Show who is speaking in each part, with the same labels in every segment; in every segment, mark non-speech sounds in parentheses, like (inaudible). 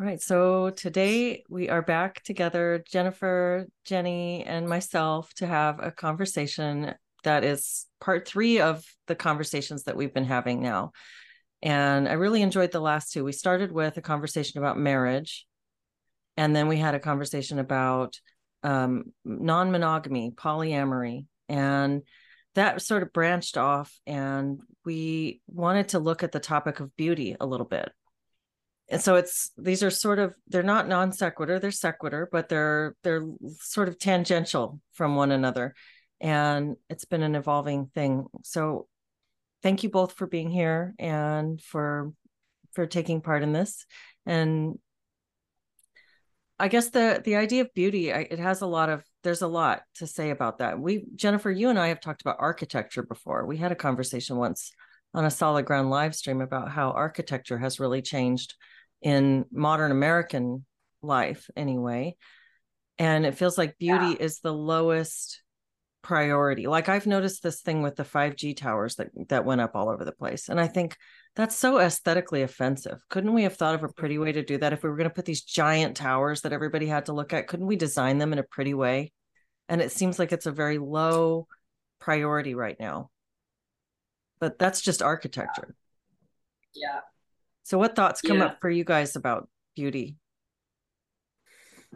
Speaker 1: All right. So today we are back together, Jennifer, Jenny, and myself, to have a conversation that is part three of the conversations that we've been having now. And I really enjoyed the last two. We started with a conversation about marriage, and then we had a conversation about um, non monogamy, polyamory. And that sort of branched off, and we wanted to look at the topic of beauty a little bit and so it's these are sort of they're not non sequitur they're sequitur but they're they're sort of tangential from one another. And it's been an evolving thing. So thank you both for being here and for for taking part in this. And i guess the the idea of beauty I, it has a lot of there's a lot to say about that. We jennifer you and i have talked about architecture before. We had a conversation once on a solid ground live stream about how architecture has really changed in modern American life anyway. And it feels like beauty yeah. is the lowest priority. Like I've noticed this thing with the 5G towers that that went up all over the place. And I think that's so aesthetically offensive. Couldn't we have thought of a pretty way to do that if we were going to put these giant towers that everybody had to look at? Couldn't we design them in a pretty way? And it seems like it's a very low priority right now. But that's just architecture.
Speaker 2: Yeah.
Speaker 1: So, what thoughts come yeah. up for you guys about beauty?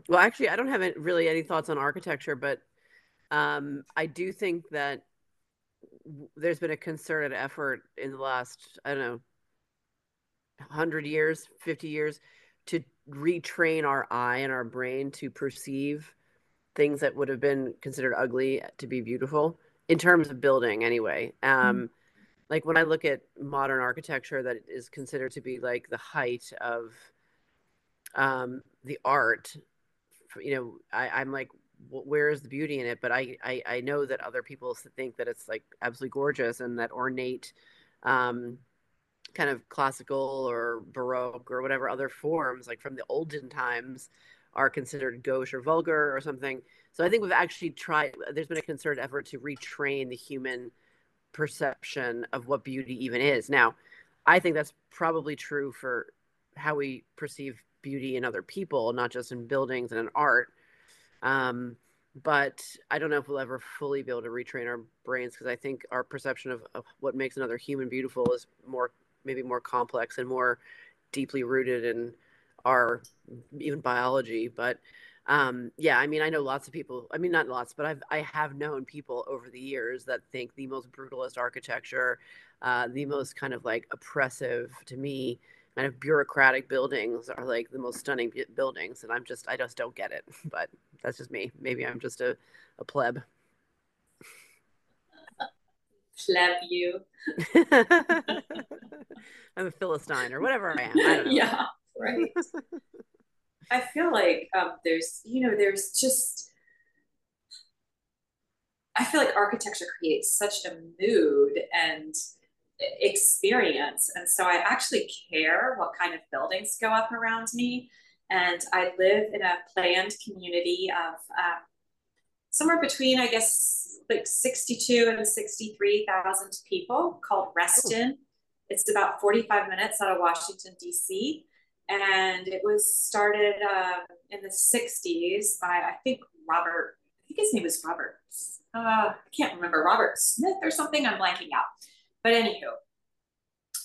Speaker 3: Well, actually, I don't have really any thoughts on architecture, but um, I do think that there's been a concerted effort in the last, I don't know, 100 years, 50 years to retrain our eye and our brain to perceive things that would have been considered ugly to be beautiful in terms of building anyway um, mm like when I look at modern architecture that is considered to be like the height of um, the art, you know, I, I'm like, where is the beauty in it? But I, I, I know that other people think that it's like absolutely gorgeous and that ornate, um, kind of classical or baroque or whatever other forms, like from the olden times, are considered gauche or vulgar or something. So I think we've actually tried. There's been a concerted effort to retrain the human perception of what beauty even is. Now, I think that's probably true for how we perceive beauty in other people, not just in buildings and in art. Um, but I don't know if we'll ever fully be able to retrain our brains because I think our perception of, of what makes another human beautiful is more, maybe more complex and more deeply rooted in our even biology. But um, yeah, I mean, I know lots of people. I mean, not lots, but I've I have known people over the years that think the most brutalist architecture, uh, the most kind of like oppressive to me, kind of bureaucratic buildings are like the most stunning buildings, and I'm just I just don't get it. (laughs) But that's just me. Maybe I'm just a, a pleb.
Speaker 2: Pleb you. (laughs)
Speaker 3: I'm a philistine or whatever I am. I (laughs)
Speaker 2: yeah, right. I feel like um, there's, you know, there's just, I feel like architecture creates such a mood and experience. And so I actually care what kind of buildings go up around me. And I live in a planned community of um, somewhere between, I guess, like 62 and 63,000 people called Reston. It's about 45 minutes out of Washington, D.C and it was started uh, in the 60s by i think robert i think his name was robert uh, i can't remember robert smith or something i'm blanking out. But anywho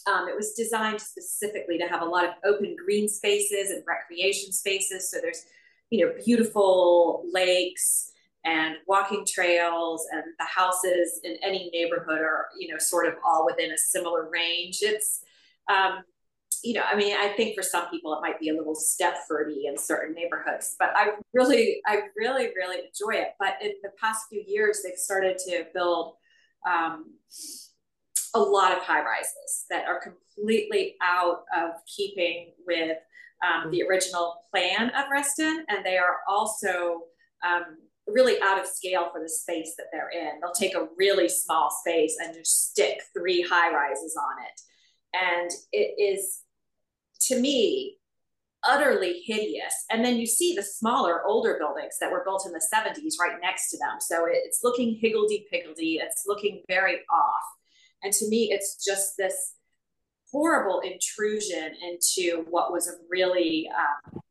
Speaker 2: um, it was designed specifically to have a lot of open green spaces and recreation spaces. So there's you know beautiful lakes and walking trails and the houses in any neighborhood are you know sort of all within a similar range. It's um, you know, I mean, I think for some people it might be a little Stepfordy in certain neighborhoods, but I really, I really, really enjoy it. But in the past few years, they've started to build um, a lot of high rises that are completely out of keeping with um, the original plan of Reston, and they are also um, really out of scale for the space that they're in. They'll take a really small space and just stick three high rises on it. And it is to me utterly hideous. And then you see the smaller, older buildings that were built in the 70s right next to them. So it's looking higgledy piggledy, it's looking very off. And to me, it's just this horrible intrusion into what was a really um,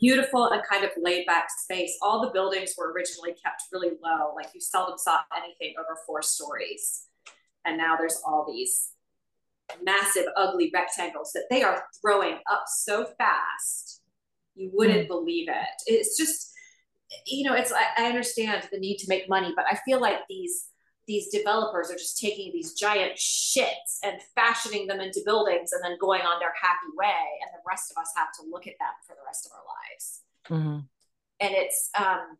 Speaker 2: beautiful and kind of laid back space. All the buildings were originally kept really low, like you seldom saw anything over four stories. And now there's all these massive, ugly rectangles that they are throwing up so fast, you wouldn't mm. believe it. It's just, you know, it's, I, I understand the need to make money, but I feel like these these developers are just taking these giant shits and fashioning them into buildings and then going on their happy way and the rest of us have to look at them for the rest of our lives mm-hmm. and it's um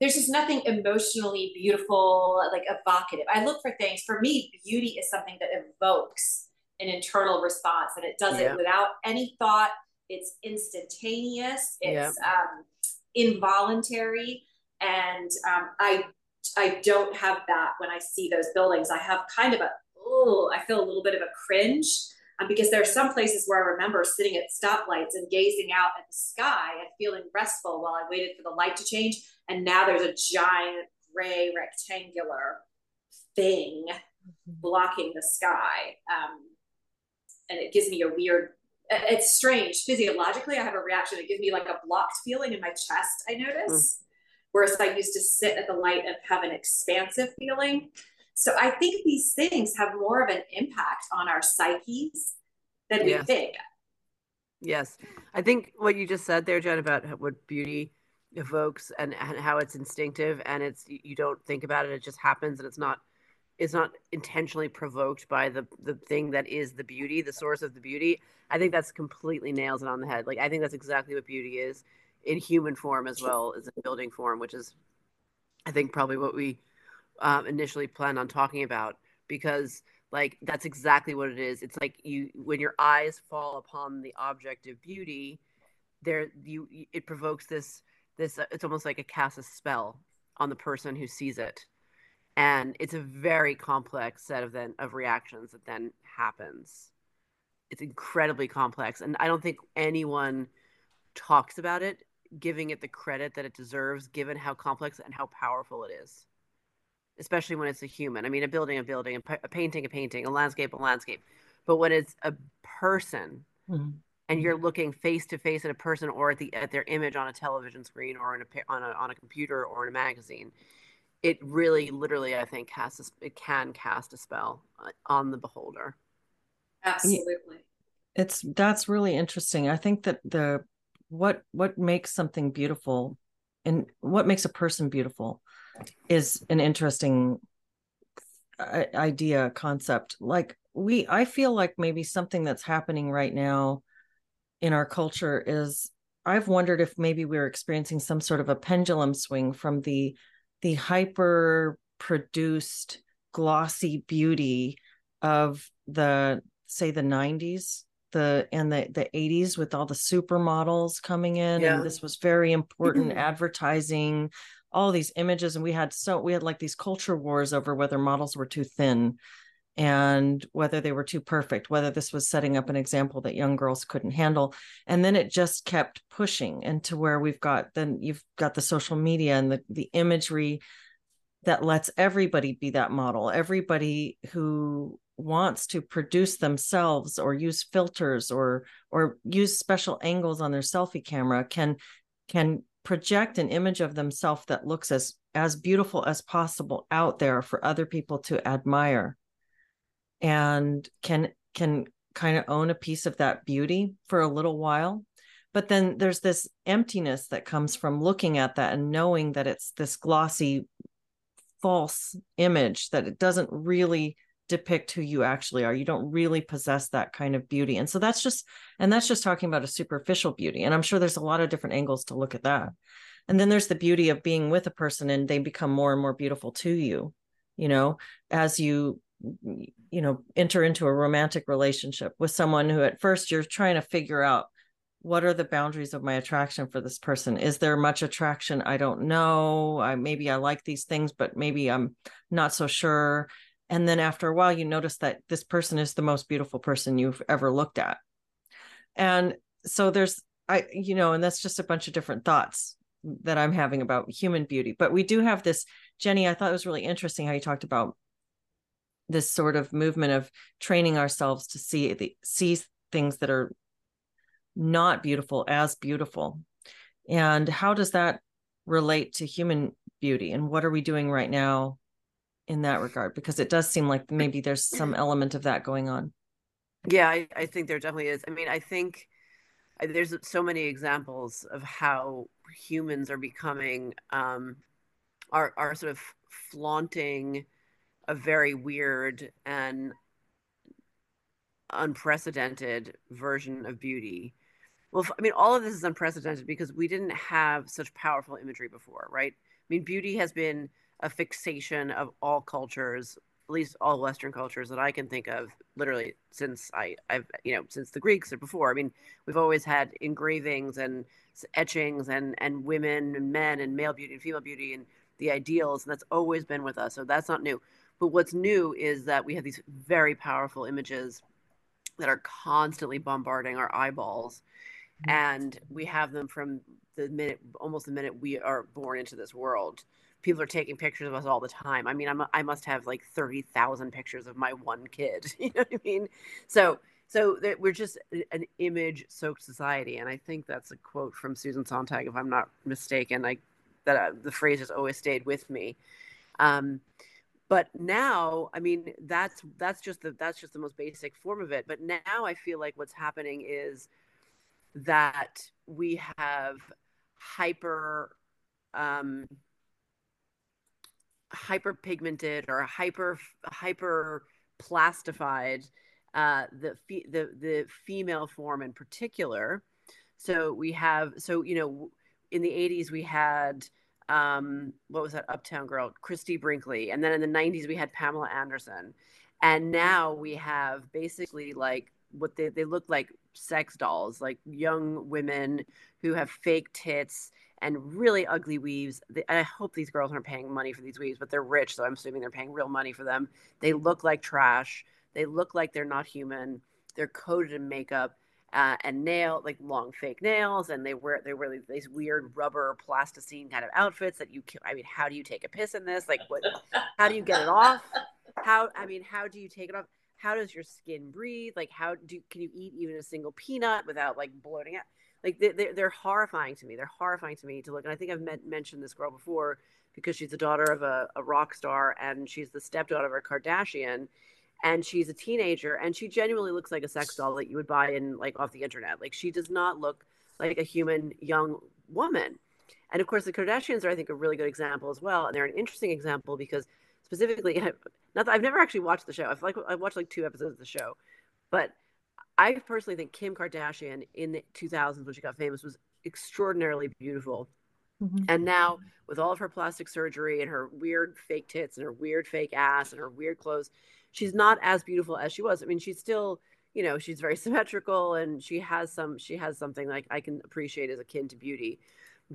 Speaker 2: there's just nothing emotionally beautiful like evocative i look for things for me beauty is something that evokes an internal response and it does yeah. it without any thought it's instantaneous it's yeah. um involuntary and um, I I don't have that when I see those buildings. I have kind of a oh, I feel a little bit of a cringe um, because there are some places where I remember sitting at stoplights and gazing out at the sky and feeling restful while I waited for the light to change. And now there's a giant gray rectangular thing mm-hmm. blocking the sky. Um, and it gives me a weird, it's strange. Physiologically, I have a reaction. It gives me like a blocked feeling in my chest, I notice. Mm whereas I used to sit at the light and have an expansive feeling. So I think these things have more of an impact on our psyches than yes. we think.
Speaker 3: Yes. I think what you just said there, Jen, about what beauty evokes and, and how it's instinctive and it's you don't think about it, it just happens and it's not it's not intentionally provoked by the the thing that is the beauty, the source of the beauty. I think that's completely nails it on the head. Like I think that's exactly what beauty is in human form as well as in building form, which is, I think, probably what we um, initially planned on talking about because like that's exactly what it is it's like you when your eyes fall upon the object of beauty there you it provokes this this uh, it's almost like a cast a spell on the person who sees it. And it's a very complex set of then of reactions that then happens. It's incredibly complex and i don't think anyone talks about it giving it the credit that it deserves given how complex and how powerful it is. Especially when it's a human. I mean a building a building a, painting a painting a landscape a landscape. But when it's a person mm-hmm. And you're looking face to face at a person or at the at their image on a television screen or in a on a, on a computer or in a magazine it really literally i think casts a, it can cast a spell uh, on the beholder.
Speaker 2: Absolutely.
Speaker 1: It's that's really interesting. I think that the what what makes something beautiful and what makes a person beautiful is an interesting uh, idea concept. Like we i feel like maybe something that's happening right now in our culture is i've wondered if maybe we're experiencing some sort of a pendulum swing from the the hyper produced glossy beauty of the say the 90s the and the the 80s with all the supermodels coming in yeah. and this was very important (clears throat) advertising all these images and we had so we had like these culture wars over whether models were too thin and whether they were too perfect whether this was setting up an example that young girls couldn't handle. And then it just kept pushing into where we've got then you've got the social media and the the imagery that lets everybody be that model everybody who wants to produce themselves or use filters or or use special angles on their selfie camera can can project an image of themselves that looks as as beautiful as possible out there for other people to admire and can can kind of own a piece of that beauty for a little while but then there's this emptiness that comes from looking at that and knowing that it's this glossy false image that it doesn't really depict who you actually are. You don't really possess that kind of beauty. And so that's just, and that's just talking about a superficial beauty. And I'm sure there's a lot of different angles to look at that. And then there's the beauty of being with a person and they become more and more beautiful to you, you know, as you, you know, enter into a romantic relationship with someone who at first you're trying to figure out what are the boundaries of my attraction for this person? Is there much attraction? I don't know. I maybe i like these things but maybe i'm not so sure. And then after a while you notice that this person is the most beautiful person you've ever looked at. And so there's i you know and that's just a bunch of different thoughts that i'm having about human beauty. But we do have this jenny i thought it was really interesting how you talked about this sort of movement of training ourselves to see the see things that are not beautiful as beautiful. And how does that relate to human beauty? And what are we doing right now in that regard? Because it does seem like maybe there's some element of that going on.
Speaker 3: Yeah i, I think there definitely is. I mean i think there's so many examples of how humans are becoming um, are are sort of flaunting a very weird and unprecedented version of beauty. Well, I mean, all of this is unprecedented because we didn't have such powerful imagery before, right? I mean, beauty has been a fixation of all cultures at least all Western cultures that I can think of, literally since I, I've, you know, since the Greeks or before. I mean, we've always had engravings and etchings and and women and men and male beauty and female beauty and the ideals, and that's always been with us. So that's not new. But what's new is that we have these very powerful images that are constantly bombarding our eyeballs, mm-hmm. and we have them from the minute, almost the minute we are born into this world people are taking pictures of us all the time. I mean, I'm I must have like thirty thousand pictures of my one kid. (laughs) You know what I mean? So so we're just an image soaked society, and I think that's a quote from Susan Sontag, if I'm not mistaken. Like that, uh, the phrase has always stayed with me. Um, but now, I mean, that's that's just the that's just the most basic form of it. But now I feel like what's happening is that we have hyper um, hyperpigmented or hyper hyper plastified uh, the the the female form in particular. So we have so you know in the 80s we had um, what was that uptown girl Christie Brinkley and then in the 90s we had Pamela Anderson and now we have basically like what they, they look like sex dolls like young women who have fake tits and really ugly weaves. I hope these girls aren't paying money for these weaves, but they're rich, so I'm assuming they're paying real money for them. They look like trash. They look like they're not human. They're coated in makeup uh, and nail like long fake nails, and they wear they wear these weird rubber plasticine kind of outfits that you. I mean, how do you take a piss in this? Like, what? How do you get it off? How? I mean, how do you take it off? How does your skin breathe? Like, how do can you eat even a single peanut without like bloating out? like they're, they're horrifying to me they're horrifying to me to look and i think i've met, mentioned this girl before because she's the daughter of a, a rock star and she's the stepdaughter of a kardashian and she's a teenager and she genuinely looks like a sex doll that you would buy in like off the internet. Like she does not look like a human young woman. And of course the kardashians are i think a really good example as well and they're an interesting example because specifically (laughs) not that i've never actually watched the show. I've like i've watched like two episodes of the show. But I personally think Kim Kardashian in the 2000s when she got famous was extraordinarily beautiful. Mm-hmm. And now, with all of her plastic surgery and her weird fake tits and her weird fake ass and her weird clothes, she's not as beautiful as she was. I mean, she's still, you know, she's very (laughs) symmetrical and she has some, she has something like I can appreciate as akin to beauty.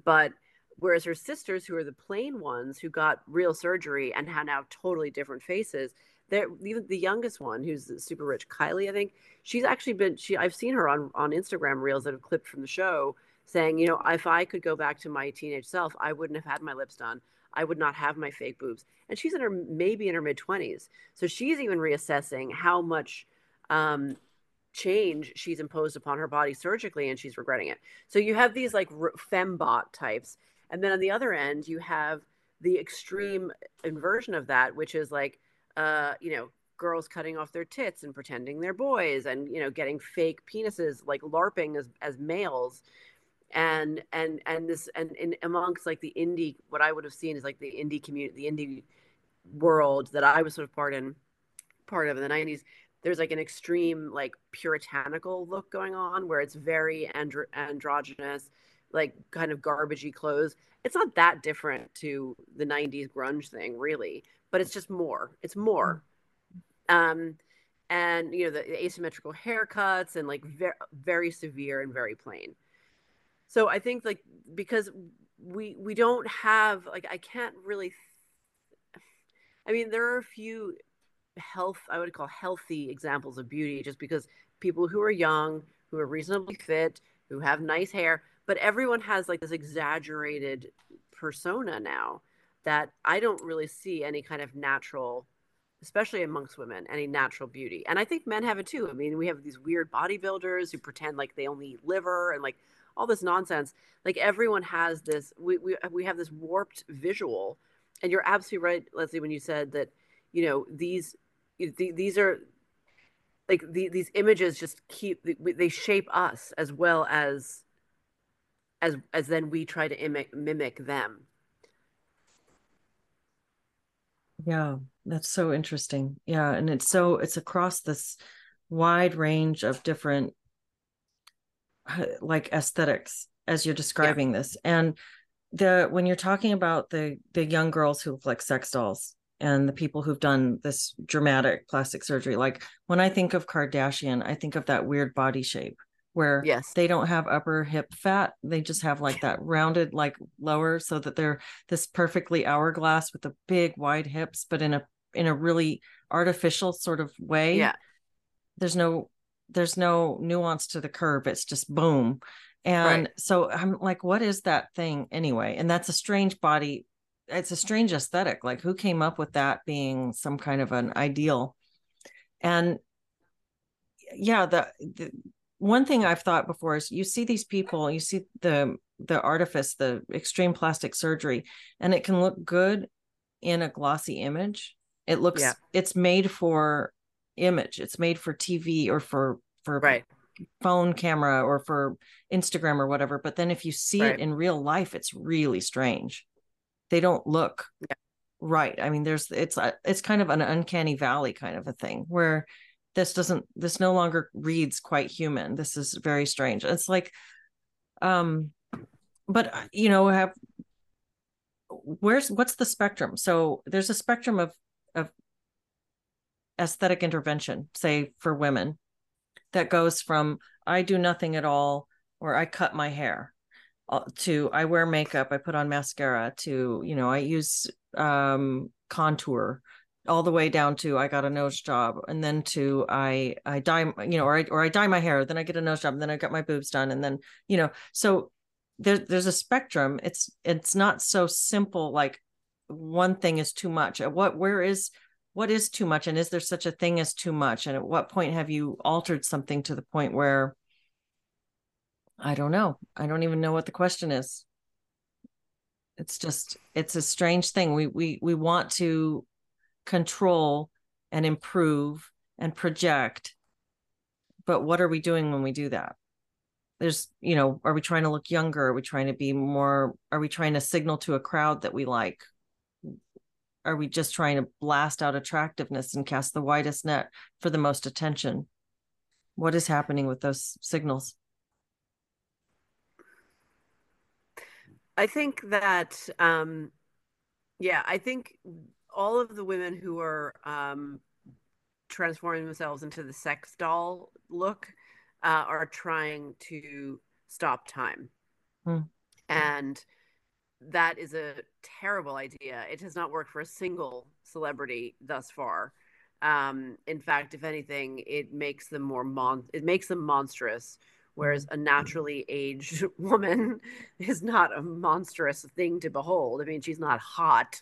Speaker 3: But whereas her sisters, who are the plain ones who got real surgery and have now totally different faces, there even the youngest one who's super rich kylie i think she's actually been she i've seen her on on instagram reels that have clipped from the show saying you know if i could go back to my teenage self i wouldn't have had my lips done. I would not have my fake boobs. And she's in her maybe in her mid 20s so she's even reassessing how much um, change she's imposed upon her body surgically and she's regretting it. So you have these like fembot types and then on the other end you have the extreme inversion of that which is like uh, you know, girls cutting off their tits and pretending they're boys and you know getting fake penises like larping as as males and and and this and in amongst like the indie what i would have seen is like the indie community the indie world that i was sort of part in part of in the 90s there's like an extreme like puritanical look going on where it's very andro- androgynous like kind of garbagey clothes it's not that different to the 90s grunge thing really but it's just more. It's more. Mm. Um, and you know the asymmetrical haircuts and like very very severe and very plain. So I think like because we we don't have like I can't really. I mean, there are a few health I would call healthy examples of beauty, just because people who are young, who are reasonably fit, who have nice hair, but everyone has like this exaggerated persona now that I don't really see any kind of natural especially amongst women, any natural beauty. And I think men have it too. I mean, we have these weird bodybuilders who pretend like they only eat liver and like all this nonsense. Like everyone has this, we, we, we have this warped visual. And you're absolutely right, Leslie, when you said that, you know, these, these are like the, these images just keep, they shape us as well as, as, as then we try to mimic, mimic them.
Speaker 1: Yeah, that's so interesting. Yeah, and it's so it's across this wide range of different Uh, like aesthetics as you're describing yeah. this. And the when you're talking about the the young girls who look like sex dolls and the people who've done this dramatic plastic surgery, like when I think of Kardashian, I think of that weird body shape where
Speaker 3: yes.
Speaker 1: they don't have upper hip fat they just have like that rounded like lower so that they're this perfectly hourglass with the big wide hips but in a in a really artificial sort of way
Speaker 3: yeah
Speaker 1: there's no there's no nuance to the curve it's just boom and right. so i'm like what is that thing anyway and that's a strange body it's a strange aesthetic like who came up with that being some kind of an ideal and yeah the, the one thing I've thought before is you see these people, you see the the artifice, the extreme plastic surgery, and it can look good in a glossy image. It looks yeah. it's made for image. It's made for TV or for for
Speaker 3: right.
Speaker 1: phone camera or for Instagram or whatever. But then if you see right. it in real life, it's really strange. They don't look yeah. right. I mean, there's it's a, it's kind of an uncanny valley kind of a thing where this doesn't this no longer reads quite human this is very strange it's like um but uh, you know have where's what's the spectrum so there's a spectrum of of aesthetic intervention say for women that goes from i do nothing at all or i cut my hair uh, to i wear makeup i put on mascara to you know i use um contour all the way down to I got a nose job and then to I I dye you know or I or I dye my hair then I get a nose job and then I got my boobs done and then you know so there, there's a spectrum. It's it's not so simple like one thing is too much. What where is what is too much and is there such a thing as too much and at what point have you altered something to the point where I don't know. I don't even know what the question is. It's just it's a strange thing. We we we want to control and improve and project but what are we doing when we do that? There's you know are we trying to look younger? Are we trying to be more are we trying to signal to a crowd that we like are we just trying to blast out attractiveness and cast the widest net for the most attention what is happening with those signals
Speaker 3: i think that um yeah i think all of the women who are um, transforming themselves into the sex doll look uh, are trying to stop time. Hmm. And that is a terrible idea. It has not worked for a single celebrity thus far. Um, in fact, if anything, it makes them more mon it makes them monstrous. Whereas a naturally aged (laughs) woman (laughs) is not a monstrous thing to behold. I mean, she's not hot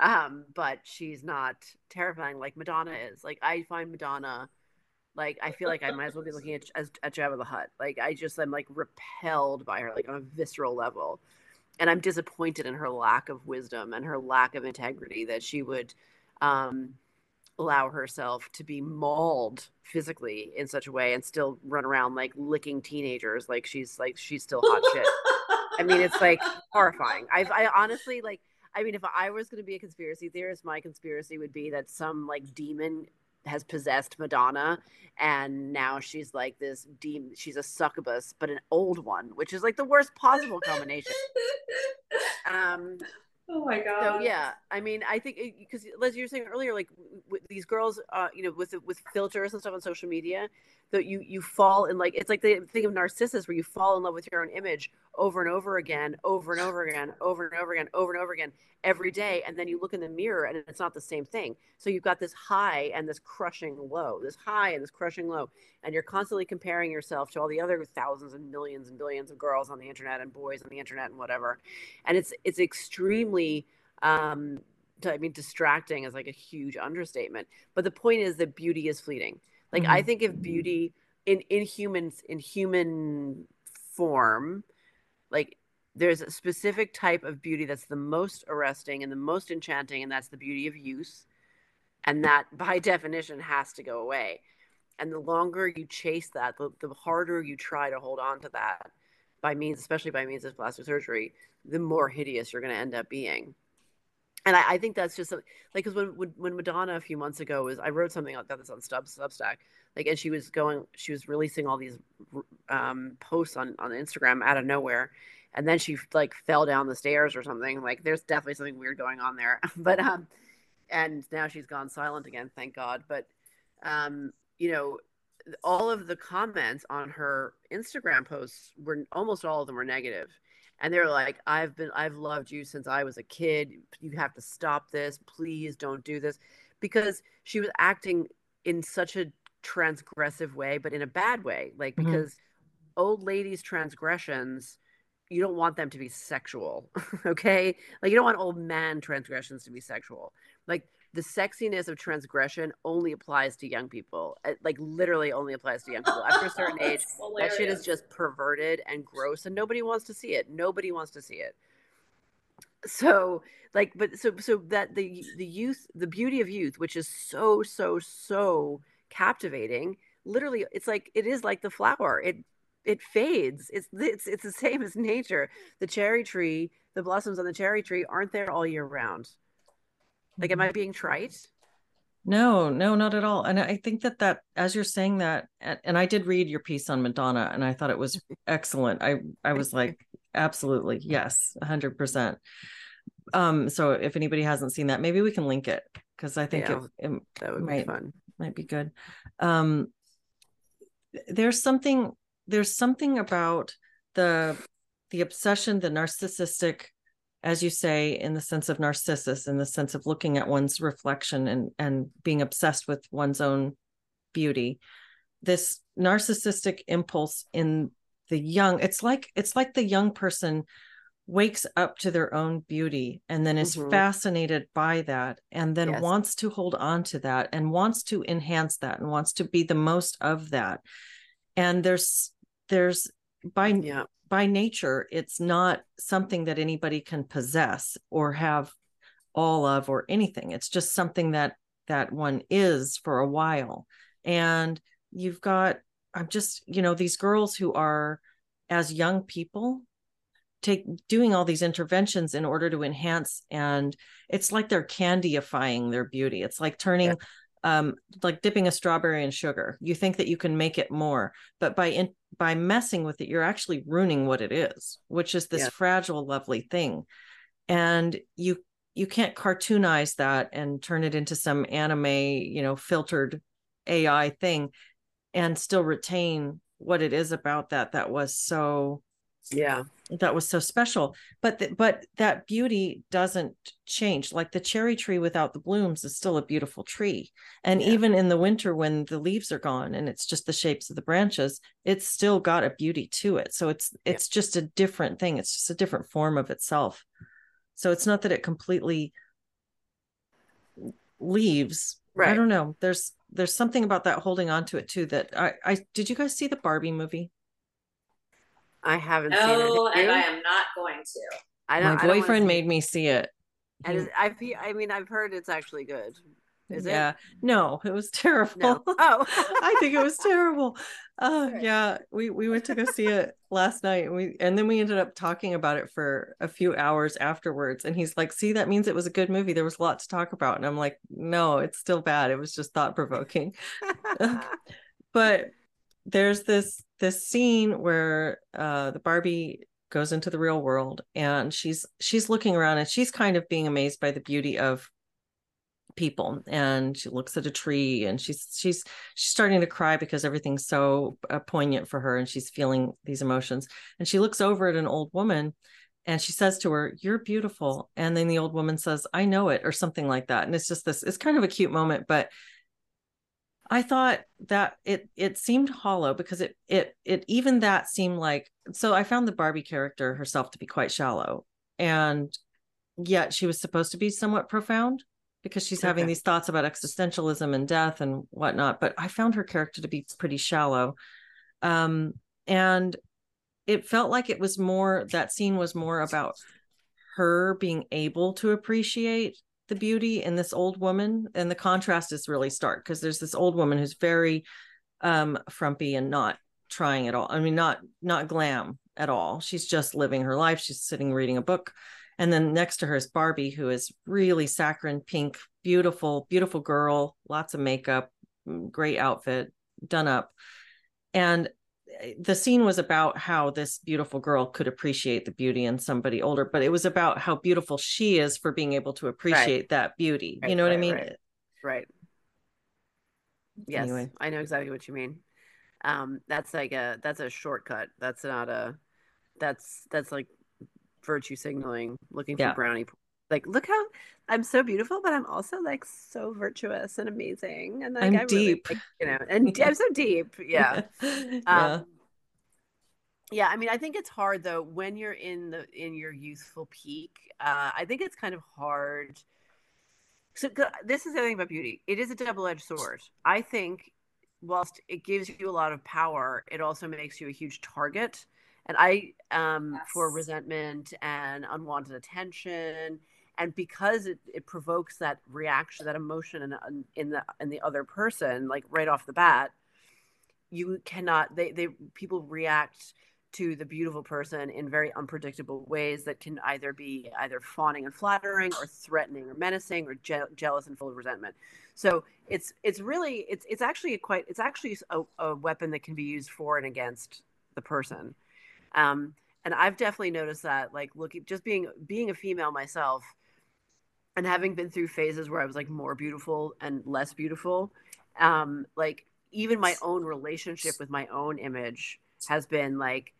Speaker 3: um, but she's not terrifying like Madonna is. Like I find Madonna, like I feel like I might as well be looking at at, Jabba the Hutt. Like I just I'm like repelled by her, like on a visceral level, and I'm disappointed in her lack of wisdom and her lack of integrity that she would um, allow herself to be mauled physically in such a way and still run around like licking teenagers like she's like she's still hot shit. I mean, it's like (laughs) horrifying. I've I honestly like I mean, if I was going to be a conspiracy theorist, my conspiracy would be that some like demon has possessed Madonna, and now she's like this demon. She's a succubus, but an old one, which is like the worst possible combination. (laughs) um,
Speaker 2: Oh my god.
Speaker 3: So yeah, I mean, I think because Liz, you were saying earlier, like w- these girls, uh, you know, with with filters and stuff on social media, that you you fall in like it's like the thing of Narcissus, where you fall in love with your own image over and over again, over and over again, over and over again, over and over again, every day, and then you look in the mirror and it's not the same thing. So you've got this high and this crushing low, this high and this crushing low, and you're constantly comparing yourself to all the other thousands and millions and billions of girls on the internet and boys on the internet and whatever, and it's it's extremely um, I mean, distracting is like a huge understatement. But the point is that beauty is fleeting. Like mm-hmm. I think if beauty in in humans in human form, like there's a specific type of beauty that's the most arresting and the most enchanting, and that's the beauty of youth. And that by (laughs) definition has to go away. And the longer you chase that, the, the harder you try to hold on to that by means, especially by means of plastic surgery, the more hideous you're going to end up being. And I, I think that's just like because when, when when Madonna a few months ago was I wrote something about this on Stub Substack like and she was going she was releasing all these um, posts on on Instagram out of nowhere. And then she like fell down the stairs or something. Like there's definitely something weird going on there. (laughs) But um and now she's gone silent again thank god. But um you know all of the comments on her instagram posts were almost all of them were negative and they're like i've been i've loved you since i was a kid. You have to stop this. Please don't do this. Because she was acting in such a transgressive way but in a bad way. Like mm-hmm. because old ladies transgressions you don't want them to be sexual (laughs) okay? Like you don't want old man transgressions to be sexual. Like the sexiness of transgression only applies to young people it, like literally only applies to young people after a certain (laughs) age that shit is just perverted and gross and nobody wants to see it nobody wants to see it so like but so so that the the youth the beauty of youth which is so so so captivating literally it's like it is like the flower it it fades. It's it's it's the same as nature. The cherry tree, the blossoms on the cherry tree aren't there all year round. Like, am I mm-hmm. being trite?
Speaker 1: No, no, not at all. And I think that that as you're saying that, and I did read your piece on Madonna, and I thought it was excellent. I I was like, absolutely, yes, hundred percent. Um, so if anybody hasn't seen that, maybe we can link it because I think yeah, it, it,
Speaker 3: that would
Speaker 1: might,
Speaker 3: be fun.
Speaker 1: Might be good. Um, there's something there's something about the the obsession the narcissistic as you say in the sense of narcissus in the sense of looking at one's reflection and and being obsessed with one's own beauty this narcissistic impulse in the young it's like it's like the young person wakes up to their own beauty and then is mm-hmm. fascinated by that and then yes. wants to hold on to that and wants to enhance that and wants to be the most of that and there's there's by yeah. By nature it's not something that anybody can possess or have all of or anything. It's just something that that one is for a while. And you've got i'm just you know these girls who are as young people take doing all these interventions in order to enhance and it's like they're candyifying their beauty. It's like turning yeah. um, like dipping a strawberry in sugar. You think that you can make it more, but by in, by messing with it, you're actually ruining what it is, which is this yeah. fragile, lovely thing. And you you can't cartoonize that and turn it into some anime, you know, filtered AI thing and still retain what it is about that that was so
Speaker 3: yeah.
Speaker 1: that was so special. But the, but that beauty doesn't change. Like the cherry tree without the blooms is still a beautiful tree. And yeah. even in the winter when the leaves are gone and it's just the shapes of the branches it's still got a beauty to it. So it's it's yeah. just a different thing. It's just a different form of itself. So it's not that it completely leaves. Right. i don't know. There's there's something about that holding on to it too that i i did you guys see the barbie movie
Speaker 3: I haven't
Speaker 2: no,
Speaker 3: seen
Speaker 2: it. and I am not going to.
Speaker 1: I don't, My boyfriend made me see it.
Speaker 3: And I I mean, I've heard it's actually good. Is
Speaker 1: yeah. It? No, it was terrible. No. (laughs)
Speaker 3: Oh, (laughs)
Speaker 1: I think it was terrible. Uh, right. yeah, we we went to go see it (laughs) last night, and we and then we ended up talking about it for a few hours afterwards. And he's like, "See, that means it was a good movie. There was a lot to talk about." And I'm like, "No, it's still bad. It was just thought provoking." but there's this this scene where uh, the Barbie goes into the real world and she's she's looking around and she's kind of being amazed by the beauty of people. And she looks at a tree and she's she's she's starting to cry because everything's so uh, poignant for her and she's feeling these emotions. And she looks over at an old woman and she says to her you're beautiful. And then the old woman says i know it or something like that. And it's just this it's kind of a cute moment but I thought that it it seemed hollow because it it it even that seemed like so I found the Barbie character herself to be quite shallow and yet she was supposed to be somewhat profound because she's having these thoughts about existentialism and death and whatnot. But I found her character to be pretty shallow. Um, and it felt like it was more that scene was more about her being able to appreciate the beauty in this old woman and the contrast is really stark because there's this old woman who's very um frumpy and not trying at all i mean not not glam at all. She's just living her life she's sitting reading a book. And then next to her is barbie who is really saccharine pink beautiful beautiful girl lots of makeup mm, great outfit done up. And the scene was about how this beautiful girl could appreciate the beauty in somebody older but it was about how beautiful she is for being able to appreciate that beauty you
Speaker 3: Right,
Speaker 1: know what i mean
Speaker 3: right. Right. Yes,
Speaker 1: Anyway.
Speaker 3: I know exactly what you mean. Um, that's like a that's a shortcut. That's not a that's that's like virtue signaling, looking
Speaker 1: Yeah.
Speaker 3: for brownie. Like, look how I'm so beautiful, but I'm also like so virtuous and amazing, and like
Speaker 1: I'm
Speaker 3: I really,
Speaker 1: deep.
Speaker 3: like, you know, (laughs) and I'm so deep. Yeah.
Speaker 1: yeah (laughs)
Speaker 3: Um, yeah, I mean, I think it's hard though when you're in the in your youthful peak. Uh, I think it's kind of hard. so this is the thing about beauty. It is a double-edged sword. I think whilst it gives you a lot of power, it also makes you a huge target. And I um for resentment and unwanted attention. And because it, it provokes that reaction, that emotion in, in the in the other person, like right off the bat, you cannot they they people react to the beautiful person in very unpredictable ways that can either be either fawning and flattering or threatening or menacing or je- jealous and full of resentment. So it's it's really it's it's actually quite it's actually a, a weapon that can be used for and against the person. Um and i've definitely noticed that like looking just being being a female myself and having been through phases where i was like more beautiful and less beautiful um like even my own relationship with my own image has been like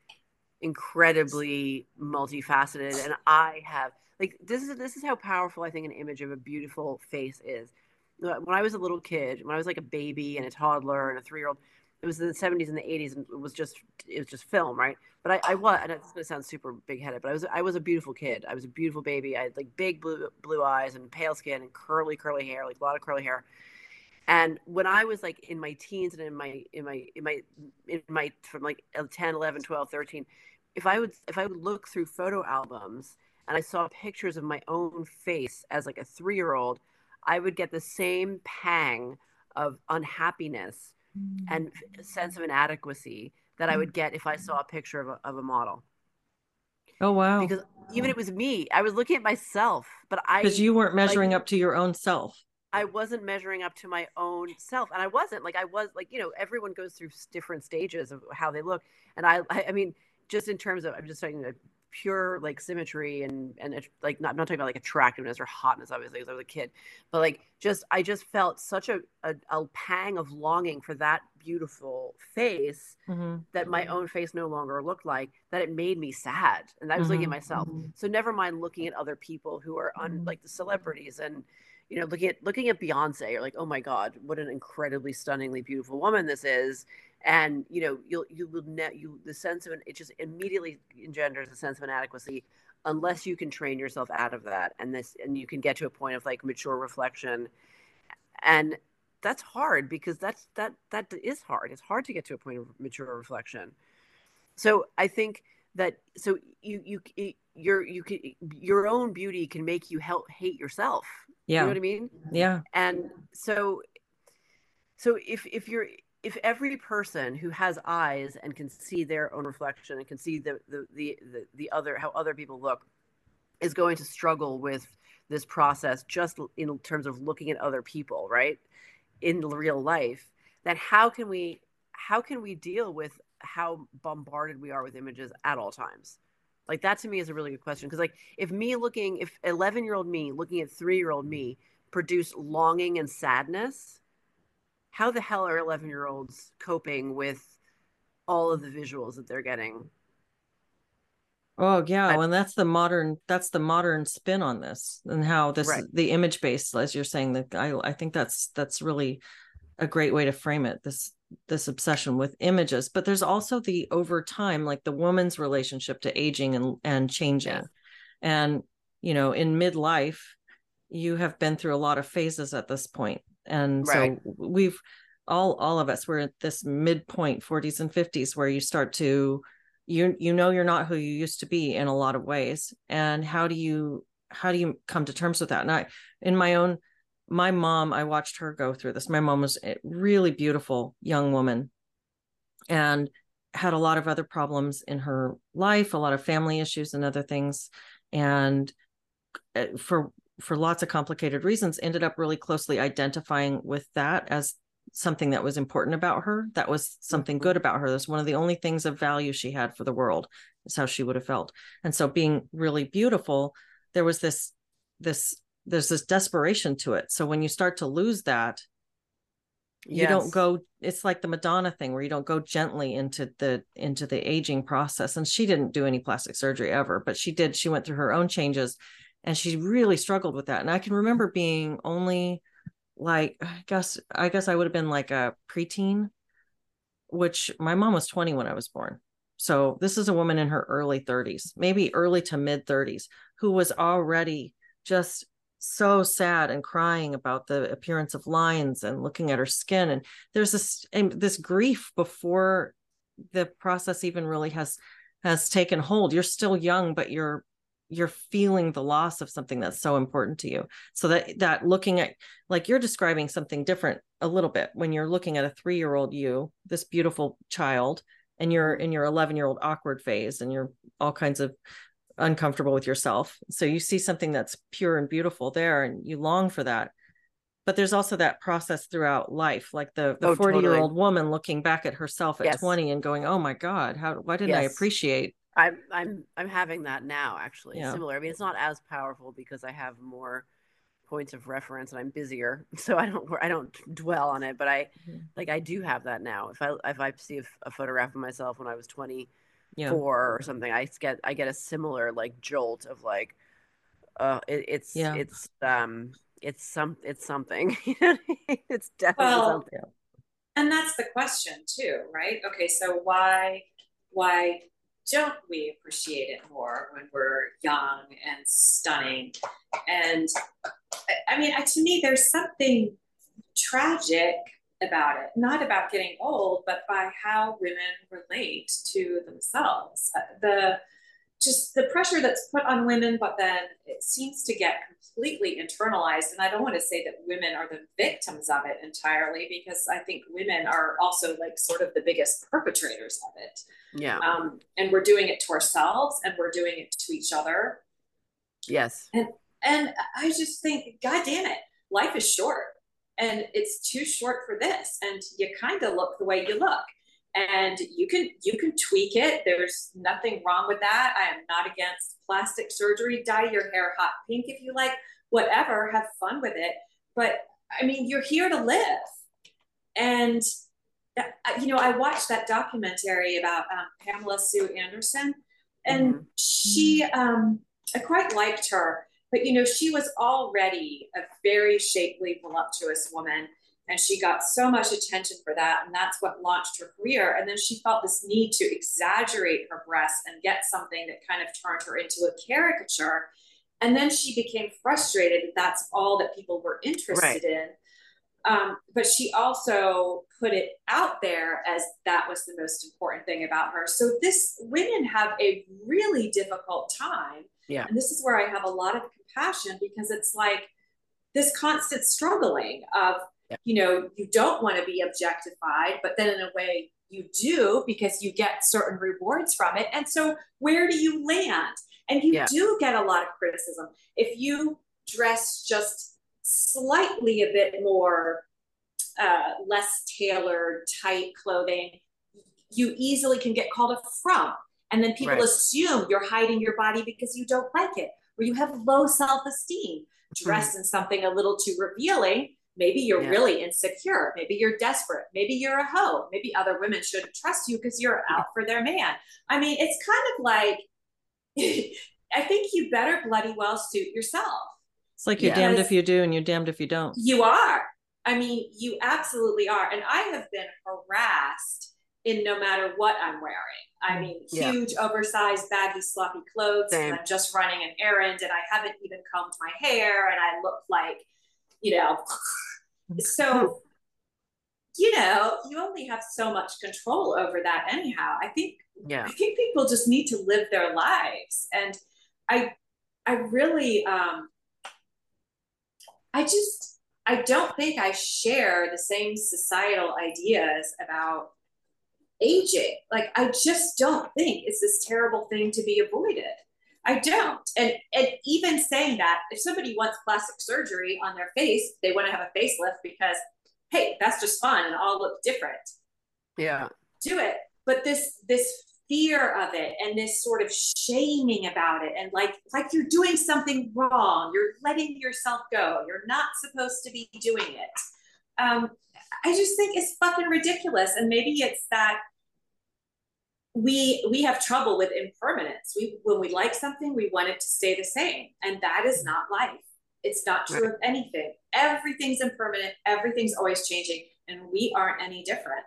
Speaker 3: incredibly multifaceted and i have like this is this is how powerful i think an image of a beautiful face is. When i was a little kid when i was like a baby and a toddler and a three-year-old it was in the 70s and the 80s and it was just it was just film right? But i, I was and it's going to sound super big-headed but i was i was a beautiful kid. I was a beautiful baby. I had like big blue blue eyes and pale skin and curly curly hair like a lot of curly hair. And when i was like in my teens and in my in my in my in my from like 10 11 12 13 if i would if i would look through photo albums and i saw pictures of my own face as like a three year old i would get the same pang of unhappiness Mm. and sense of inadequacy that i mm. would get if i saw a picture of a, of a model.
Speaker 1: Oh wow.
Speaker 3: Because even it was me i was looking at myself but i
Speaker 1: because you weren't measuring
Speaker 3: like-
Speaker 1: up to your own self.
Speaker 3: I wasn't measuring up to my own self, and I wasn't like I was like you know everyone goes through different stages of how they look, and I I, I mean just in terms of I'm just saying that pure like symmetry and and like not I'm not talking about like attractiveness or hotness obviously because I was a kid, but like just I just felt such a, a a pang of longing for that beautiful face
Speaker 1: Mhm.
Speaker 3: that my own face no longer looked like that it made me sad and i was looking at
Speaker 1: Mhm.
Speaker 3: myself so never mind looking at other people who are on like the celebrities and you know looking at looking at beyonce you're like oh my god what an incredibly stunningly beautiful woman this is and you know you'll you will net you the sense of an it just immediately engenders a sense of inadequacy unless you can train yourself out of that and this and you can get to a point of like mature reflection. And that's hard because that's that that is hard. It's hard to get to a point of mature reflection. So i think that so you you your you can your own beauty can make you help hate yourself.
Speaker 1: Yeah you
Speaker 3: know what i mean?
Speaker 1: Yeah.
Speaker 3: And so so if if you're if every person who has eyes and can see their own reflection and can see the the the the, the other how other people look is going to struggle with this process just in terms of looking at other people right? In real life then how can we how can we deal with how bombarded we are with images at all times? Like that to me is a really good question because like if me looking if 11 year old me looking at 3 year old me produce longing and sadness how the hell are 11 year olds coping with all of the visuals that they're getting
Speaker 1: oh yeah
Speaker 3: I-
Speaker 1: and that's the modern that's the modern spin on this and how this
Speaker 3: Right.
Speaker 1: the image based as you're saying that i i think that's that's really a great way to frame it this this obsession with images but there's also the over time like the woman's relationship to aging and and changing
Speaker 3: Yeah.
Speaker 1: and you know in midlife you have been through a lot of phases at this point and right. so we've all all of us we're at this midpoint 40s and 50s where you start to you you know you're not who you used to be in a lot of ways. And how do you how do you come to terms with that? And i in my own my mom i watched her go through this. My mom was a really beautiful young woman and had a lot of other problems in her life a lot of family issues and other things. And uh, for for lots of complicated reasons ended up really closely identifying with that as something that was important about her that was something mm-hmm. good about her. That's one of the only things of value she had for the world is how she would have felt. And so being really beautiful there was this this there's this desperation to it. So when you start to lose that you yes. don't go it's like the madonna thing where you don't go gently into the into the aging process. And she didn't do any plastic surgery ever but she did she went through her own changes and she really struggled with that. And i can remember being only like i guess i guess i would have been like a preteen which my mom was 20 when i was born. So this is a woman in her early 30s maybe early to mid 30s who was already just so sad and crying about the appearance of lines and looking at her skin. And there's this this grief before the process even really has has taken hold. You're still young but you're you're feeling the loss of something that's so important to you so that that looking at like you're describing something different a little bit when you're looking at a 3 year old you this beautiful child and you're in your 11 year old awkward phase and you're all kinds of uncomfortable with yourself. So you see something that's pure and beautiful there and you long for that. But there's also that process throughout life, like the the 40 year old woman looking back at herself at yes. 20 and going, Oh my God, how why didn't yes. I appreciate
Speaker 3: I'm I'm I'm having that now actually. Yeah. Similar. I mean it's not as powerful because I have more points of reference and I'm busier. (laughs) So I don't I don't dwell on it, but I mm-hmm. like I do have that now. If I if I see a, a photograph of myself when I was 24 yeah. or something, I get I get a similar like jolt of like, uh, it, it's yeah. it's um it's some it's something. (laughs) it's definitely well, something.
Speaker 2: And that's the question too, right? Okay, so why why don't we appreciate it more when we're young and stunning? And I mean, to me, there's something tragic about it, not about getting old, but by how women relate to themselves. Uh, the just the pressure that's put on women, but then it seems to get completely internalized. And I don't want to say that women are the victims of it entirely, because I think women are also like sort of the biggest perpetrators of it.
Speaker 3: Yeah.
Speaker 2: Um, and we're doing it to ourselves and we're doing it to each other.
Speaker 3: Yes.
Speaker 2: And and I just think, God damn it, life is short and it's too short for this and you kind of look the way you look and you can you can tweak it. There's nothing wrong with that. I am not against plastic surgery. Dye your hair hot pink if you like whatever. Have fun with it. But i mean you're here to live. And uh, you know i watched that documentary about um, pamela sue anderson and mm-hmm. she um, i quite liked her. But you know, she was already a very shapely, voluptuous woman. And she got so much attention for that. And that's what launched her career. And then she felt this need to exaggerate her breasts and get something that kind of turned her into a caricature. And then she became frustrated that that's all that people were interested right. in. Um, but she also put it out there as that was the most important thing about her. So this women have a really difficult time.
Speaker 3: Yeah.
Speaker 2: And this is where I have a lot of compassion because it's like this constant struggling of. You know, you don't want to be objectified, but then in a way you do because you get certain rewards from it. And so where do you land? And you yeah. do get a lot of criticism. If you dress just slightly a bit more uh, less tailored, tight clothing, you easily can get called a frump. And then people right. assume you're hiding your body because you don't like it or you have low self esteem, dressed mm-hmm. in something a little too revealing. Maybe you're yeah. really insecure. Maybe you're desperate. Maybe you're a hoe. Maybe other women shouldn't trust you because you're out for their man. I mean, it's kind of like, (laughs) I think you better bloody well suit yourself.
Speaker 1: It's like you're yes. damned if you do and you're damned if you don't.
Speaker 2: You are. I mean, you absolutely are. And I have been harassed in no matter what I'm wearing. I mm, mean, yeah. huge, oversized, baggy, sloppy clothes. And I'm just running an errand and I haven't even combed my hair and I look like, you know. (laughs) so, you know, you only have so much control over that anyhow. I think yeah. I think people just need to live their lives. And I I really um I just I don't think I share the same societal ideas about aging. Like I just don't think it's this terrible thing to be avoided. I don't. And and even saying that, if somebody wants plastic surgery on their face, they want to have a facelift because hey, that's just fun and all look different.
Speaker 3: Yeah.
Speaker 2: Do it. But this this fear of it and this sort of shaming about it and like like you're doing something wrong you're letting yourself go you're not supposed to be doing it um, i just think it's fucking ridiculous and maybe it's that we we have trouble with impermanence we when we like something we want it to stay the same and that is not life it's not true right. of anything everything's impermanent everything's always changing and we aren't any different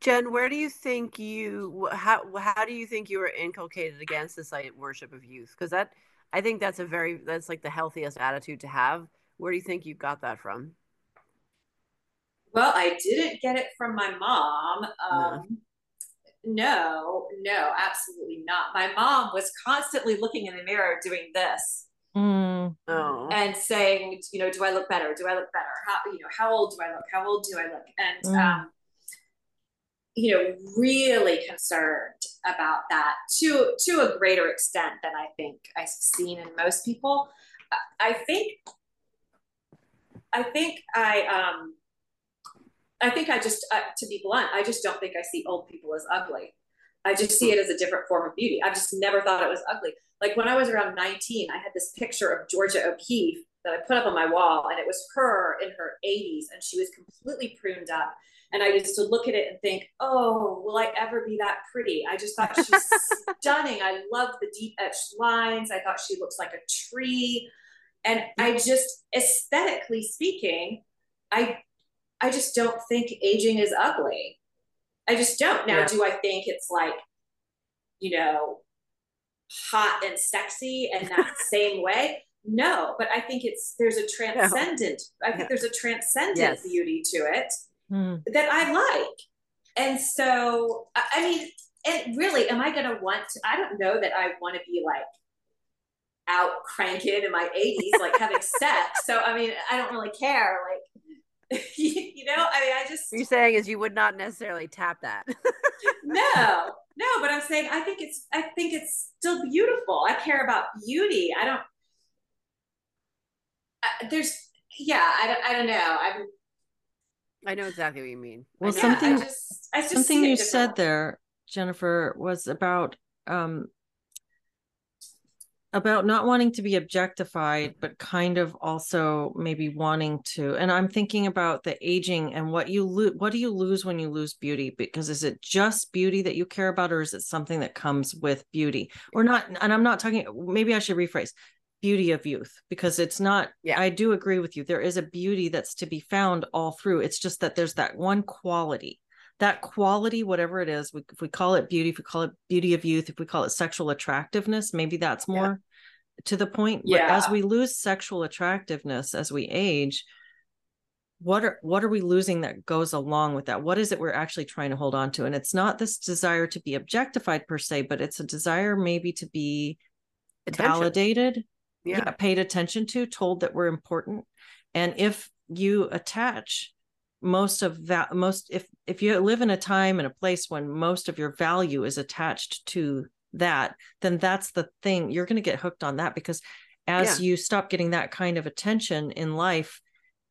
Speaker 3: Jen, where do you think you how how do you think you were inculcated against the site worship of youth? Because that I think that's a very that's like the healthiest attitude to have. Where do you think you got that from?
Speaker 2: Well, I didn't get it from my mom. Um, no. No, no, absolutely not. My mom was constantly looking in the mirror doing this.
Speaker 1: Mm.
Speaker 2: Oh. And saying, you know, do I look better? Do I look better? How, you know, how old do I look? How old do I look? And mm. um, you know, really concerned about that to to a greater extent than I think I've seen in most people. I think I think I um I think I just uh, to be blunt, I just don't think I see old people as ugly. I just see it as a different form of beauty. I've just never thought it was ugly. Like when I was around 19, I had this picture of Georgia O'Keeffe that I put up on my wall, and it was her in her 80s, and she was completely pruned up and I used to look at it and think, oh, will I ever be that pretty? I just thought she's (laughs) stunning. I love the deep etched lines. I thought she looks like a tree. And I just, aesthetically speaking, I I just don't think aging is ugly. I just don't. Now, yeah. do I think it's like, you know, hot and sexy in that (laughs) same way? No, but I think it's there's a transcendent. No. I think there's a transcendent yes. beauty to it mm. that I like. And so, I mean, and really, am I going to want to? I don't know that I want to be like out cranking in my 80s, like having (laughs) sex. So, I mean, I don't really care. Like, (laughs) you know, I mean, I just.
Speaker 3: What you're saying is you would not necessarily tap that. (laughs)
Speaker 2: no, no, but I'm saying I think it's, I think it's still beautiful. I care about beauty. I don't, I, there's, yeah, I don't, I don't know. I'm,
Speaker 3: I know exactly what you mean.
Speaker 1: Well, yeah, something I just, I just something you said there, Jennifer, was about um about not wanting to be objectified, but kind of also maybe wanting to. And I'm thinking about the aging and what you lose. What do you lose when you lose beauty? Because is it just beauty that you care about, or is it something that comes with beauty, or not? And I'm not talking. Maybe I should rephrase beauty of youth because it's not yeah i do agree with you there is a beauty that's to be found all through it's just that there's that one quality that quality whatever it is we, if we call it beauty if we call it beauty of youth if we call it sexual attractiveness maybe that's more yeah. to the point yeah. But as we lose sexual attractiveness as we age what are what are we losing that goes along with that what is it we're actually trying to hold on to and it's not this desire to be objectified per se but it's a desire maybe to be Attention. validated yeah. yeah paid attention to told that we're important and if you attach most of that most if if you live in a time and a place when most of your value is attached to that then that's the thing you're going to get hooked on that because as yeah. you stop getting that kind of attention in life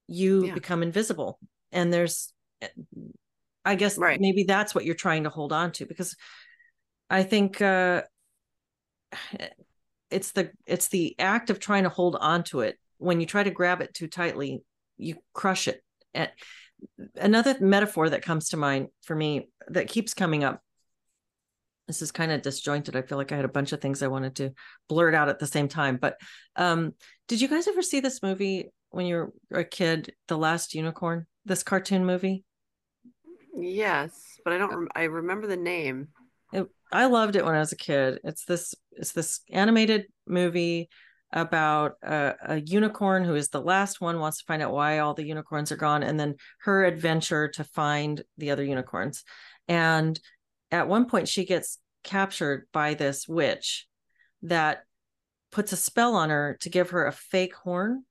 Speaker 1: you yeah. become invisible and there's i guess right. maybe that's what you're trying to hold on to because i think uh it's the it's the act of trying to hold on to it when you try to grab it too tightly you crush it and another metaphor that comes to mind for me that keeps coming up this is kind of disjointed i feel like i had a bunch of things i wanted to blurt out at the same time but um did you guys ever see this movie when you were a kid the last unicorn this cartoon movie
Speaker 3: yes but I don't. Rem- I remember the name.
Speaker 1: It, I loved it when I was a kid. It's this. It's this animated movie about a, a, unicorn who is the last one wants to find out why all the unicorns are gone and then her adventure to find the other unicorns. And at one point she gets captured by this witch that puts a spell on her to give her a fake horn.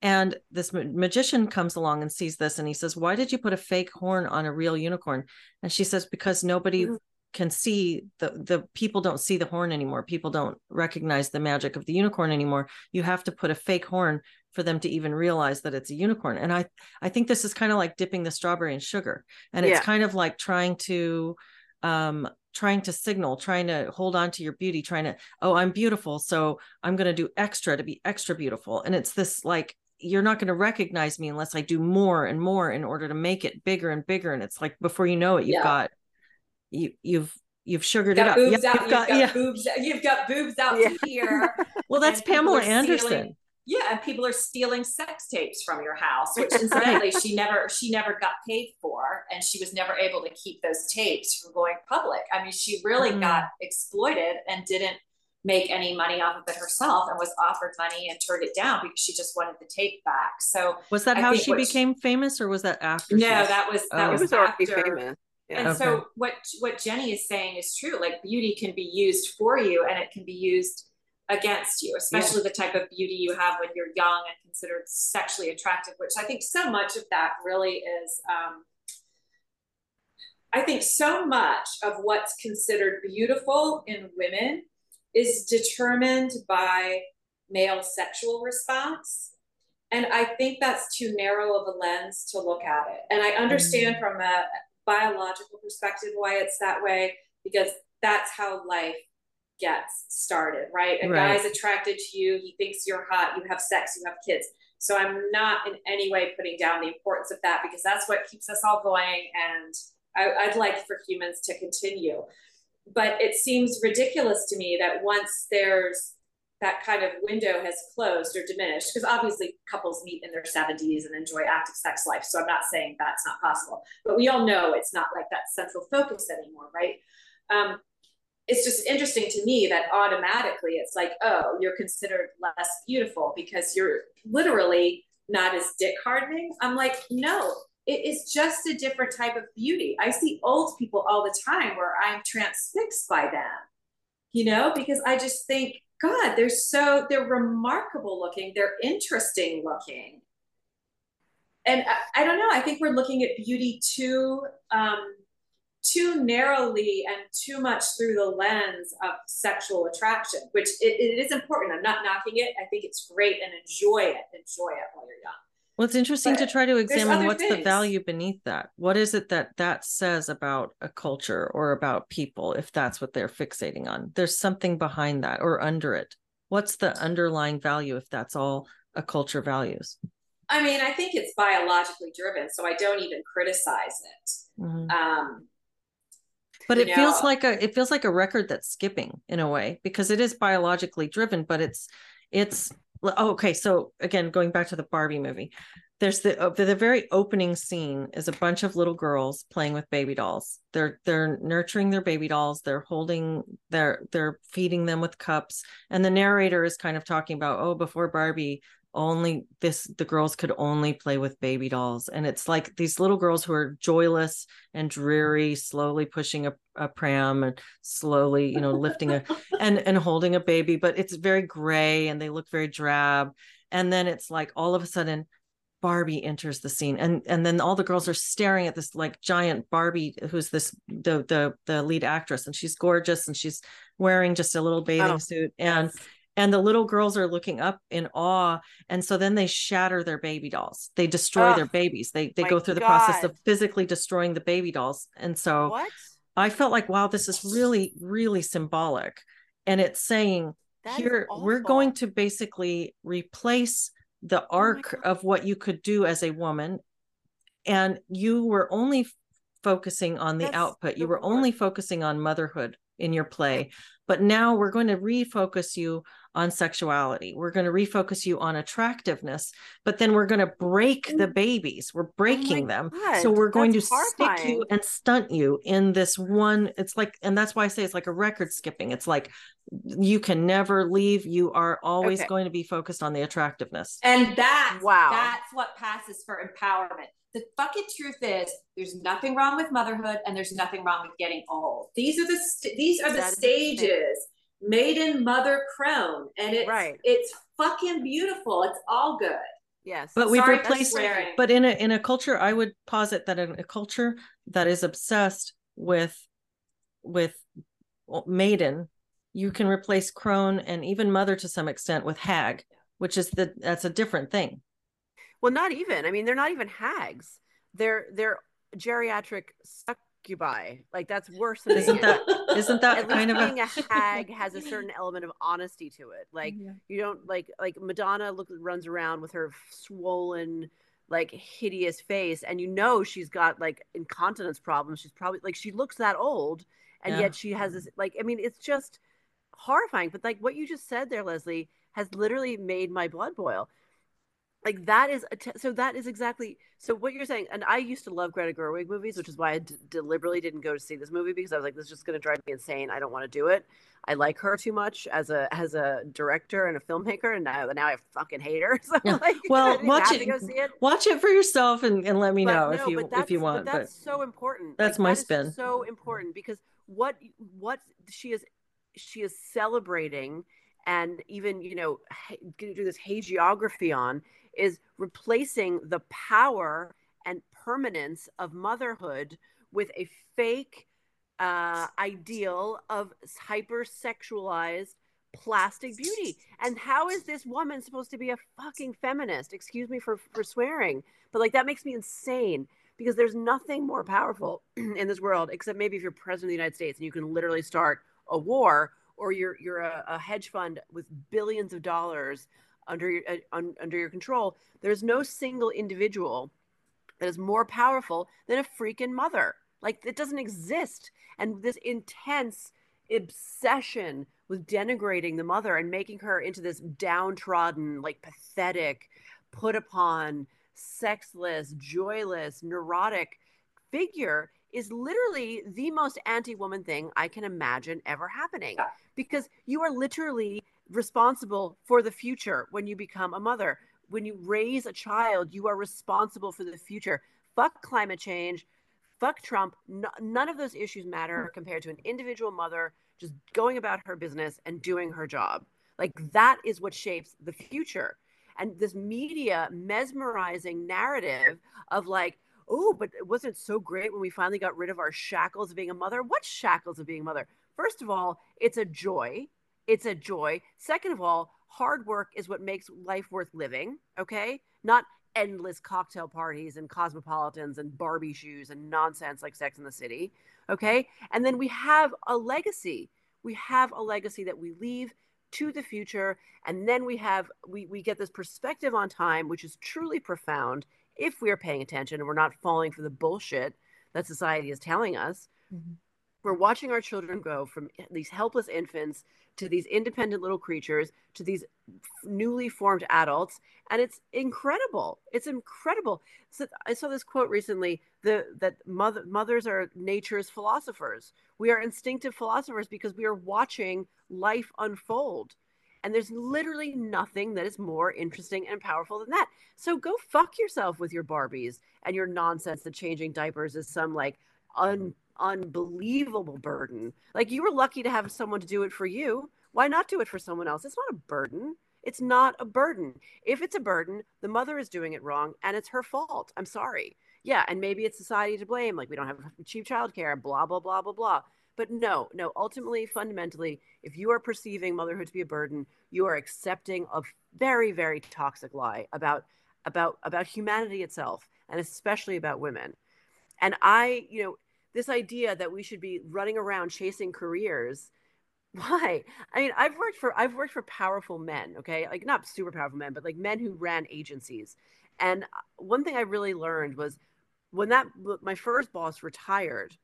Speaker 1: And this magician comes along and sees this and he says why did you put a fake horn on a real unicorn? And she says because nobody mm-hmm can see the the people don't see the horn anymore. People don't recognize the magic of the unicorn anymore. You have to put a fake horn for them to even realize that it's a unicorn. And i i think this is kind of like dipping the strawberry in sugar. And it's yeah. kind of like trying to um trying to signal trying to hold on to your beauty trying to oh i'm beautiful so i'm going to do extra to be extra beautiful. And it's this like you're not going to recognize me unless i do more and more in order to make it bigger and bigger. And it's like before you know it you've yeah. got you you've you've sugared
Speaker 2: it
Speaker 1: up.
Speaker 2: Boobs yeah, out, you've, got, got yeah. boobs. You've got boobs out yeah. here. (laughs)
Speaker 1: well, that's Pamela Anderson.
Speaker 2: Stealing, yeah, and people are stealing sex tapes from your house, which (laughs) incidentally she never she never got paid for, and she was never able to keep those tapes from going public. I mean, she really mm. got exploited and didn't make any money off of it herself and was offered money and turned it down because she just wanted the tape back. So
Speaker 1: was that I how she became she, famous or was that after?
Speaker 2: No, that was that oh. was, was after,
Speaker 3: famous.
Speaker 2: Yeah. And okay. so what what Jenny is saying is true. Like beauty can be used for you and it can be used against you, especially yeah. the type of beauty you have when you're young and considered sexually attractive, which I think so much of that really is um, I think so much of what's considered beautiful in women is determined by male sexual response. And I think that's too narrow of a lens to look at it. And I understand mm-hmm. from a biological perspective why it's that way because that's how life gets started, right? A right. guy's attracted to you, he thinks you're hot, you have sex, you have kids. So I'm not in any way putting down the importance of that because that's what keeps us all going. And I, I'd like for humans to continue. But it seems ridiculous to me that once there's that kind of window has closed or diminished because obviously couples meet in their 70s and enjoy active sex life so i'm not saying that's not possible. But we all know it's not like that central focus anymore right? Um, it's just interesting to me that automatically it's like oh you're considered less beautiful because you're literally not as dick hardening. I'm like no it is just a different type of beauty. I see old people all the time where i'm transfixed by them you know because i just think God, they're so they're remarkable looking. They're interesting looking. And I, I don't know. I think we're looking at beauty too um, too narrowly and too much through the lens of sexual attraction, which it, it is important. I'm not knocking it. I think it's great and enjoy it. Enjoy it while you're young.
Speaker 1: Well, it's interesting but to try to examine what's things. the value beneath that. What is it that that says about a culture or about people if that's what they're fixating on? There's something behind that or under it. What's the underlying value if that's all a culture values?
Speaker 2: I mean, I think it's biologically driven, so I don't even criticize it. Mm-hmm. Um,
Speaker 1: but it know, feels like a it feels like a record that's skipping in a way because it is biologically driven, but it's it's oh, okay so again going back to the barbie movie there's the uh, the very opening scene is a bunch of little girls playing with baby dolls. They're they're nurturing their baby dolls they're holding they're they're feeding them with cups and the narrator is kind of talking about oh before barbie only this the girls could only play with baby dolls. And it's like these little girls who are joyless and dreary slowly pushing a, a pram and slowly you know lifting a (laughs) and and holding a baby but it's very gray and they look very drab. And then it's like all of a sudden Barbie enters the scene and and then all the girls are staring at this like giant Barbie who's this the the the lead actress and she's gorgeous and she's wearing just a little bathing oh, suit. And yes and the little girls are looking up in awe. And so then they shatter their baby dolls. They destroy oh, their babies. They they go through the process of physically destroying the baby dolls. And so what? i felt like wow this is really really symbolic. And it's saying that here we're going to basically replace the oh arc oh of what you could do as a woman. And you were only focusing on the That's output. You were only focusing on motherhood in your play. But now we're going to refocus you on sexuality. We're going to refocus you on attractiveness, but then we're going to break the
Speaker 3: Mm.
Speaker 1: babies. We're
Speaker 3: Oh
Speaker 1: breaking
Speaker 3: my
Speaker 1: them.
Speaker 3: God,
Speaker 1: So we're going
Speaker 3: that's
Speaker 1: to stick you and stunt you in this one. It's like, and that's why I say it's like a record skipping. It's like you can never leave. You are always
Speaker 3: Okay.
Speaker 1: going to be focused on the attractiveness.
Speaker 2: And that's
Speaker 3: Wow.
Speaker 2: that's what passes for empowerment. The fucking truth is, there's nothing wrong with motherhood, and there's nothing wrong with getting old. These are the st- these are the
Speaker 3: That is interesting.
Speaker 2: stages. Maiden, mother, crone, and it's
Speaker 3: Right.
Speaker 2: it's fucking beautiful. It's all good.
Speaker 3: Yes.
Speaker 1: But we've
Speaker 2: Sorry
Speaker 1: replaced
Speaker 2: swearing.
Speaker 1: but in a in a culture i would posit that in a culture that is obsessed with with maiden you can replace crone and even mother to some extent with hag which is the that's a different thing
Speaker 3: Well, not even. I mean, they're not even hags. They're they're geriatric succubi. Like that's worse than
Speaker 1: Isn't that- isn't that
Speaker 3: at
Speaker 1: kind of a-
Speaker 3: being a hag has a certain element of honesty to it. Like you don't like like Madonna look runs around with her swollen like hideous face and you know she's got like incontinence problems. She's probably like she looks that old and
Speaker 1: Yeah.
Speaker 3: yet she has this like I mean it's just horrifying. But like what you just said there Leslie has literally made my blood boil like that is a t- so that is exactly so what you're saying and i used to love greta gerwig movies which is why I d- deliberately didn't go to see this movie because i was like this is just going to drive me insane i don't want to do it i like her too much as a as a director and a filmmaker and now now i fucking hate her (laughs) so
Speaker 1: Yeah.
Speaker 3: like (laughs)
Speaker 1: Well, watch it-
Speaker 3: go see it
Speaker 1: watch it for yourself and, and let me
Speaker 3: but
Speaker 1: know
Speaker 3: no,
Speaker 1: if you
Speaker 3: but
Speaker 1: if you want
Speaker 3: but
Speaker 1: but,
Speaker 3: that's so important
Speaker 1: That's
Speaker 3: Like,
Speaker 1: my
Speaker 3: that
Speaker 1: spin.
Speaker 3: so important because what what she is she is celebrating and even you know do this hagiography on is replacing the power and permanence of motherhood with a fake uh, ideal of hypersexualized plastic beauty. And how is this woman supposed to be a fucking feminist? Excuse me for for swearing, but like that makes me insane because there's nothing more powerful (clears throat) in this world except maybe if you're president of the United States and you can literally start a war or you're you're a, a hedge fund with billions of dollars under your uh, un, under your control. There's no single individual that is more powerful than a freaking mother. Like it doesn't exist. And this intense obsession with denigrating the mother and making her into this downtrodden, like pathetic, put upon, sexless, joyless, neurotic figure is literally the most anti-woman thing I can imagine ever happening. Because you are literally responsible for the future when you become a mother. When you raise a child, you are responsible for the future. Fuck climate change. Fuck Trump. No, none of those issues matter compared to an individual mother just going about her business and doing her job. Like that is what shapes the future. And this media mesmerizing narrative of like, oh, but it wasn't so great when we finally got rid of our shackles of being a mother? What shackles of being a mother? First of all, it's a joy. It's a joy. Second of all, hard work is what makes life worth living. Okay. Not endless cocktail parties and cosmopolitans and Barbie shoes and nonsense like Sex in the City. Okay. And then we have a legacy. We have a legacy that we leave to the future. And then we have, we, we get this perspective on time, which is truly profound if we are paying attention and we're not falling for the bullshit that society is telling us.
Speaker 1: Mhm.
Speaker 3: We're watching our children go from these helpless infants to these independent little creatures to these newly formed adults and it's incredible. It's incredible. So i saw this quote recently the that mother, mothers are nature's philosophers. We are instinctive philosophers because we are watching life unfold. And there's literally nothing that is more interesting and powerful than that. So go fuck yourself with your barbies and your nonsense that changing diapers is some like un unbelievable burden. Like you were lucky to have someone to do it for you. Why not do it for someone else? It's not a burden. It's not a burden. If it's a burden, the mother is doing it wrong and it's her fault. I'm sorry. Yeah, and maybe it's society to blame. Like we don't have cheap childcare, blah blah blah blah blah. But no, no, ultimately, fundamentally, if you are perceiving motherhood to be a burden, you are accepting a very, very toxic lie about about about humanity itself and especially about women. And I, you know, this idea that we should be running around chasing careers. (laughs) Why? I mean i've worked for i've worked for powerful men okay? Like not super powerful men but like men who ran agencies. And uh, one thing i really learned was when that my first boss retired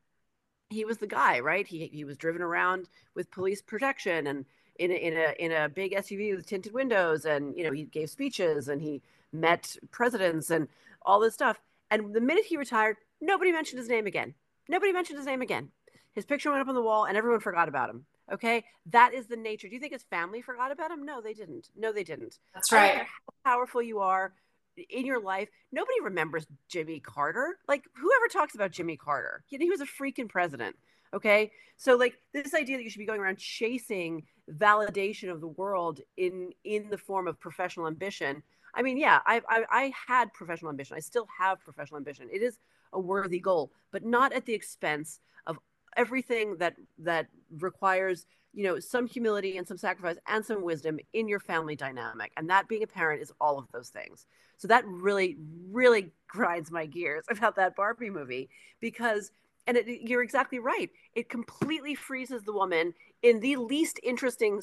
Speaker 3: he was the guy right? He he was driven around with police protection and in a, in a in a big SUV with tinted windows, and you know he gave speeches and he met presidents and all this stuff. And the minute he retired, nobody mentioned his name again. Nobody mentioned his name again. His picture went up on the wall, and everyone forgot about him. Okay, that is the nature. Do you think his family forgot about him? No, they didn't. No, they didn't.
Speaker 2: That's right.
Speaker 3: how powerful you are in your life, nobody remembers Jimmy Carter. Like, whoever talks about Jimmy Carter, he, was a freaking president. Okay. So like this idea that you should be going around chasing validation of the world in in the form of professional ambition. I mean, yeah, I, I, I had professional ambition. I still have professional ambition. It is a worthy goal, but not at the expense of everything that that requires you know some humility and some sacrifice and some wisdom in your family dynamic and that being a parent is all of those things so that really really grinds my gears (laughs) about that barbie movie because and it, you're exactly right. It completely freezes the woman in the least interesting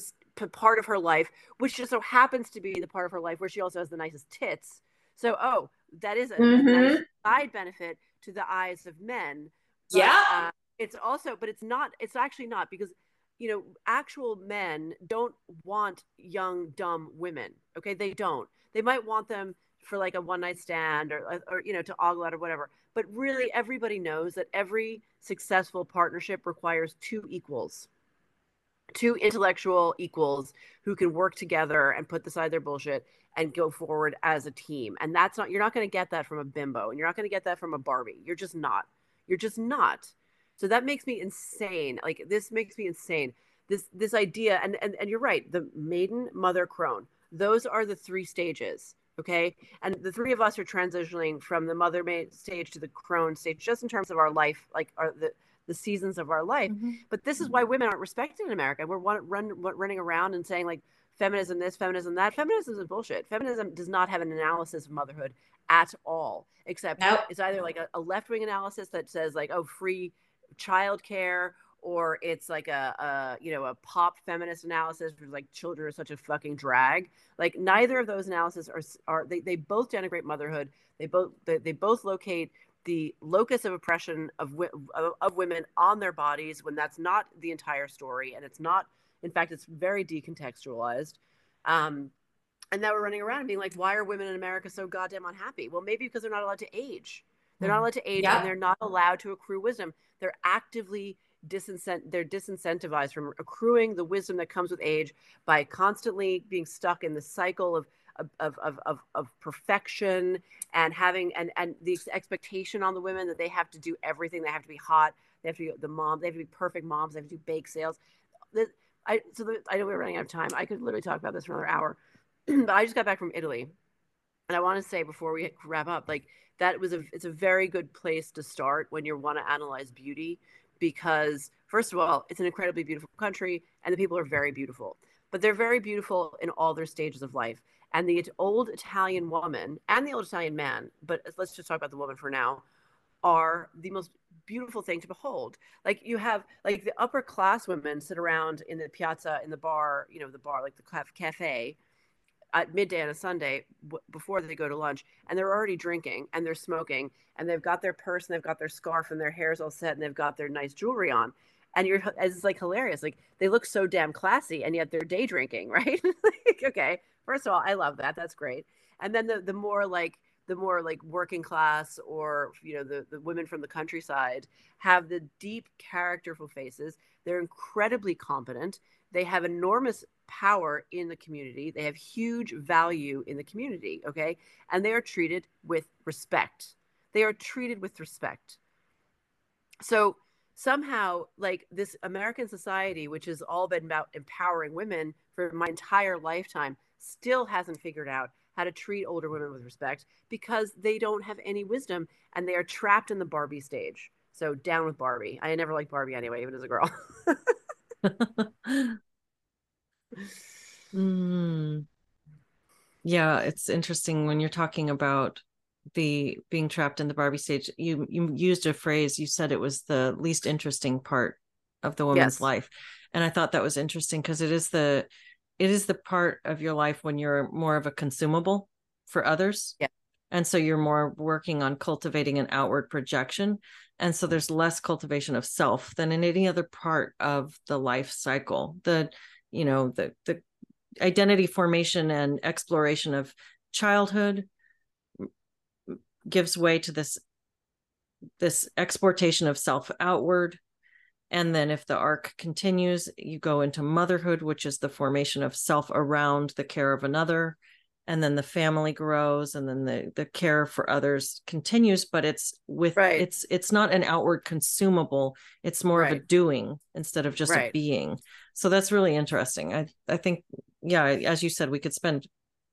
Speaker 3: part of her life, which just so happens to be the part of her life where she also has the nicest tits. So, oh, that is a, mm-hmm. a nice side benefit to the eyes of men.
Speaker 2: But, yeah. Uh,
Speaker 3: it's also, but it's not, it's actually not because, you know, actual men don't want young, dumb women. Okay. They don't. They might want them for like a one night stand or, or, you know, to ogle out or whatever but really, everybody knows that every successful partnership requires two equals, two intellectual equals who can work together and put aside their bullshit and go forward as a team. And that's not, you're not going to get that from a bimbo and you're not going to get that from a Barbie. You're just not. You're just not. So that makes me insane. Like this makes me insane. This this idea, and and, and you're right. The maiden, mother, crone. Those are the three stages. Okay. And the three of us are transitioning from the mother stage to the crone stage, just in terms of our life, like our, the, the seasons of our life. Mm-hmm. But this is why women aren't respected in America. We're run, run, running around and saying, like, feminism this, feminism that. Feminism is bullshit. Feminism does not have an analysis of motherhood at all, except nope. it's either like a, a left wing analysis that says, like, oh, free childcare or it's like a, a you know a pop feminist analysis where like children are such a fucking drag like neither of those analyses are are they, they both denigrate motherhood they both they, they both locate the locus of oppression of, of, of women on their bodies when that's not the entire story and it's not in fact it's very decontextualized um, and now we're running around being like why are women in america so goddamn unhappy? Well maybe because they're not allowed to age. They're not mm-hmm. allowed to age yeah. and they're not allowed to accrue wisdom. They're actively disincent they're disincentivized from accruing the wisdom that comes with age by constantly being stuck in the cycle of of, of, of, of perfection and having and, and the expectation on the women that they have to do everything. They have to be hot. They have to be the mom they have to be perfect moms. They have to do bake sales I, so the, I know we're running out of time I could literally talk about this for another hour (clears throat) but I just got back from Italy and I want to say before we wrap up like that was a it's a very good place to start when you want to analyze beauty because first of all, it's an incredibly beautiful country and the people are very beautiful. But they're very beautiful in all their stages of life. And the old Italian woman and the old Italian man, but let's just talk about the woman for now, are the most beautiful thing to behold. Like you have like the upper class women sit around in the piazza in the bar, you know, the bar like the cafe at midday on a Sunday w- before they go to lunch, and they're already drinking and they're smoking, and they've got their purse and they've got their scarf and their hair's all set and they've got their nice jewelry on, and you're it's like hilarious. Like they look so damn classy, and yet they're day drinking, (laughs) right? like, okay, first of all, I love that. That's great. And then the the more like the more like working class or you know the, the women from the countryside have the deep characterful faces they're incredibly competent they have enormous power in the community. They have huge value in the community, okay? And they are treated with respect. They are treated with respect. So somehow, like this American society, which has all been about empowering women for my entire lifetime, still hasn't figured out how to treat older women with respect because they don't have any wisdom and they are trapped in the Barbie stage. So down with Barbie. I never liked Barbie anyway, even as a girl. (laughs)
Speaker 1: mm. Yeah, it's interesting when you're talking about the being trapped in the Barbie stage. You you used a phrase. You said it was the least interesting part of the woman's yes. life, and I thought that was interesting because it is the it is the part of your life when you're more of a consumable for others.
Speaker 3: Yeah.
Speaker 1: And so you're more working on cultivating an outward projection. And so there's less cultivation of self than in any other part of the life cycle. The you know the the identity formation and exploration of childhood gives way to this this exportation of self outward and then if the arc continues you go into motherhood which is the formation of self around the care of another and then the family grows and then the the care for others continues but it's with right. it's it's not an outward consumable it's more right. of a doing instead of just right. a being so that's really interesting i i think yeah as you said we could spend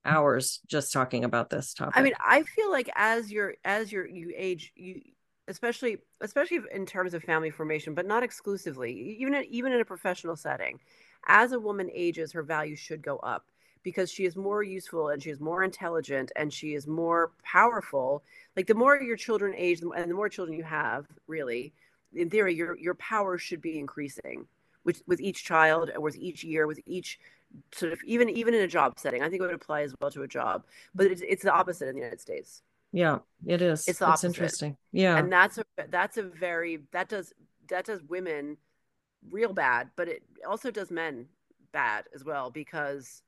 Speaker 1: hours just talking about this topic
Speaker 3: i mean i feel like as you're as you're you age you especially especially in terms of family formation but not exclusively even even in a professional setting. As a woman ages her value should go up because she is more useful and she is more intelligent and she is more powerful. Like the more your children age and the more children you have really in theory your your power should be increasing with with each child and with each year with each sort of even even in a job setting. I think it would apply as well to a job but it's, it's the opposite in the united states
Speaker 1: yeah it is. It's, it's interesting. Yeah.
Speaker 3: And that's a that's a very that does that does women real bad but it also does men bad as well because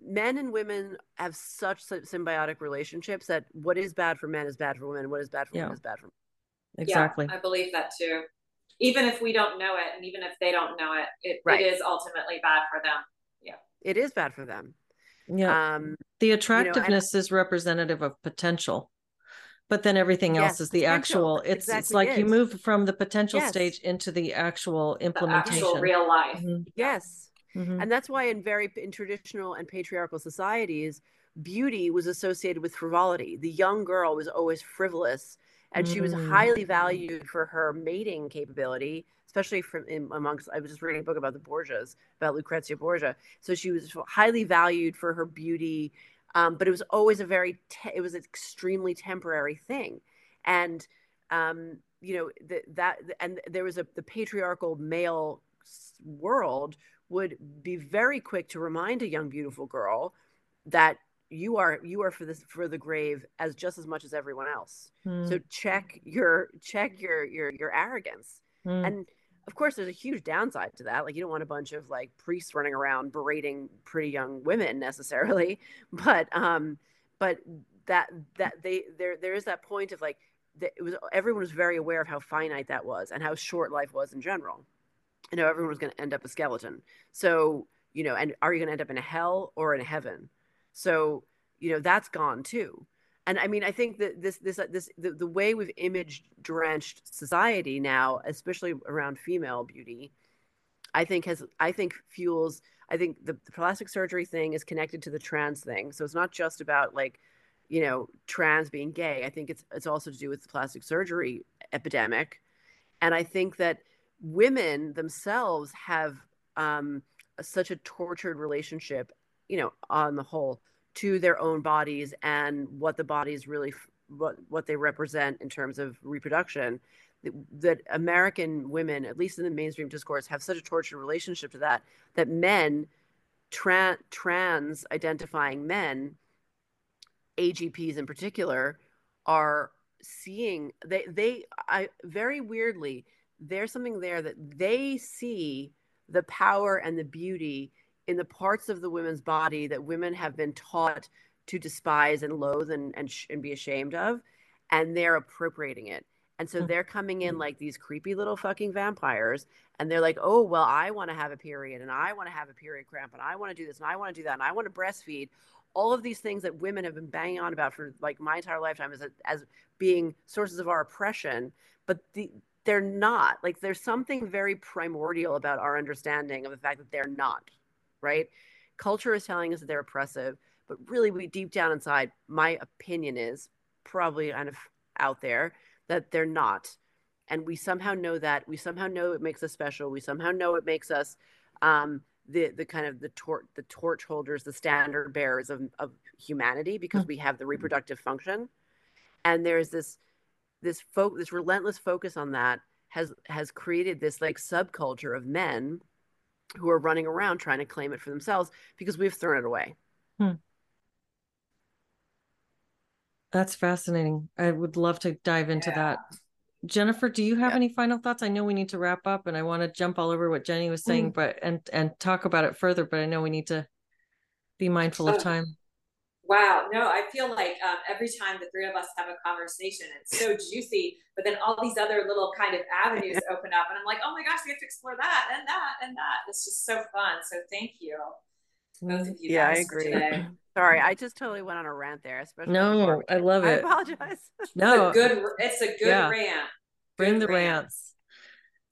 Speaker 3: men and women have such symbiotic relationships that what is bad for men is bad for women what is bad for yeah. women is bad for men
Speaker 1: exactly.
Speaker 2: Yeah, i believe that too. Even if we don't know it and even if they don't know it it, right. it is ultimately bad for them. Yeah.
Speaker 3: It is bad for them
Speaker 1: yeah um the attractiveness you know, is representative of potential but then everything yes, else is the actual it's exactly it's like you move from the potential yes. stage into the actual implementation the actual
Speaker 2: real life
Speaker 3: mm-hmm. yes Mm-hmm. And that's why in very in traditional and patriarchal societies, beauty was associated with frivolity. The young girl was always frivolous and mm. she was mm. highly valued for her mating capability, especially from in, amongst I was just reading a book about the Borgias, about Lucrezia Borgia. So she was highly valued for her beauty, um, but it was always a very te- it was an extremely temporary thing. And um, you know the, that and there was a the patriarchal male world would be very quick to remind a young beautiful girl that you are you are for this for the grave as just as much as everyone else. Mm. so check your check your your your arrogance. Mm. and of course there's a huge downside to that. Like you don't want a bunch of like priests running around berating pretty young women necessarily. (laughs) But um but that that they there there is that point of like that it was everyone was very aware of how finite that was and how short life was in general. You know everyone was going to end up a skeleton. So you know and are you going to end up in a hell or in a heaven so you know that's gone too. And i mean i think that this this this the, the way we've image drenched society now especially around female beauty i think has i think fuels i think the, the plastic surgery thing is connected to the trans thing. So it's not just about like you know trans being gay. I think it's it's also to do with the plastic surgery epidemic. And i think that women themselves have um, such a tortured relationship, you know, on the whole, to their own bodies and what the bodies really what what they represent in terms of reproduction. That, that American women, at least in the mainstream discourse, have such a tortured relationship to that that men, tra- trans identifying men, AGPs in particular, are seeing they they I very weirdly there's something there that they see the power and the beauty in the parts of the women's body that women have been taught to despise and loathe and, and, sh- and be ashamed of and they're appropriating it. And so hmm. they're coming in like these creepy little fucking vampires and they're like oh well i want to have a period and i want to have a period cramp and i want to do this and i want to do that and i want to breastfeed. All of these things that women have been banging on about for like my entire lifetime as, a, as being sources of our oppression but the, they're not. Like there's something very primordial about our understanding of the fact that they're not right? Culture is telling us that they're oppressive but really we deep down inside my opinion is probably kind of out there that they're not. And we somehow know that. We somehow know it makes us special. We somehow know it makes us um, the the kind of the torch the torch holders the standard bearers of, of humanity because mm-hmm. we have the reproductive function. And there's this this fo- this relentless focus on that has has created this like subculture of men who are running around trying to claim it for themselves because we've thrown it away. Hmm.
Speaker 1: That's fascinating. I would love to dive into yeah. that. Jennifer, do you have
Speaker 3: Yeah.
Speaker 1: any final thoughts? I know we need to wrap up and I want to jump all over what Jenny was saying, but and and talk about it further, but I know we need to be mindful of time.
Speaker 2: Wow, no, I feel like um, every time the three of us have a conversation, it's so juicy, but then all these other little kind of avenues (laughs) open up, and I'm like, oh my gosh, we have to explore that and that and that. It's just so fun. So thank you, both of you
Speaker 3: Yeah, I
Speaker 2: guys for
Speaker 3: agree.
Speaker 2: today. (clears throat)
Speaker 3: Sorry, I just totally went on a rant there. Especially
Speaker 1: No, I love it.
Speaker 3: I apologize.
Speaker 1: No,
Speaker 2: It's a good. It's a good
Speaker 1: Yeah.
Speaker 2: rant.
Speaker 1: bring
Speaker 2: Good
Speaker 1: the
Speaker 2: rant.
Speaker 1: rants.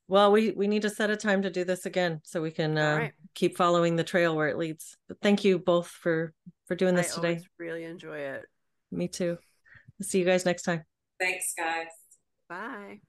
Speaker 1: Well, we we need to set a time to do this again so we can uh,
Speaker 3: right.
Speaker 1: keep following the trail where it leads. But thank you both for for doing this
Speaker 3: I
Speaker 1: today.
Speaker 3: always really enjoy it.
Speaker 1: Me too. See you guys next time.
Speaker 2: Thanks, guys.
Speaker 3: Bye.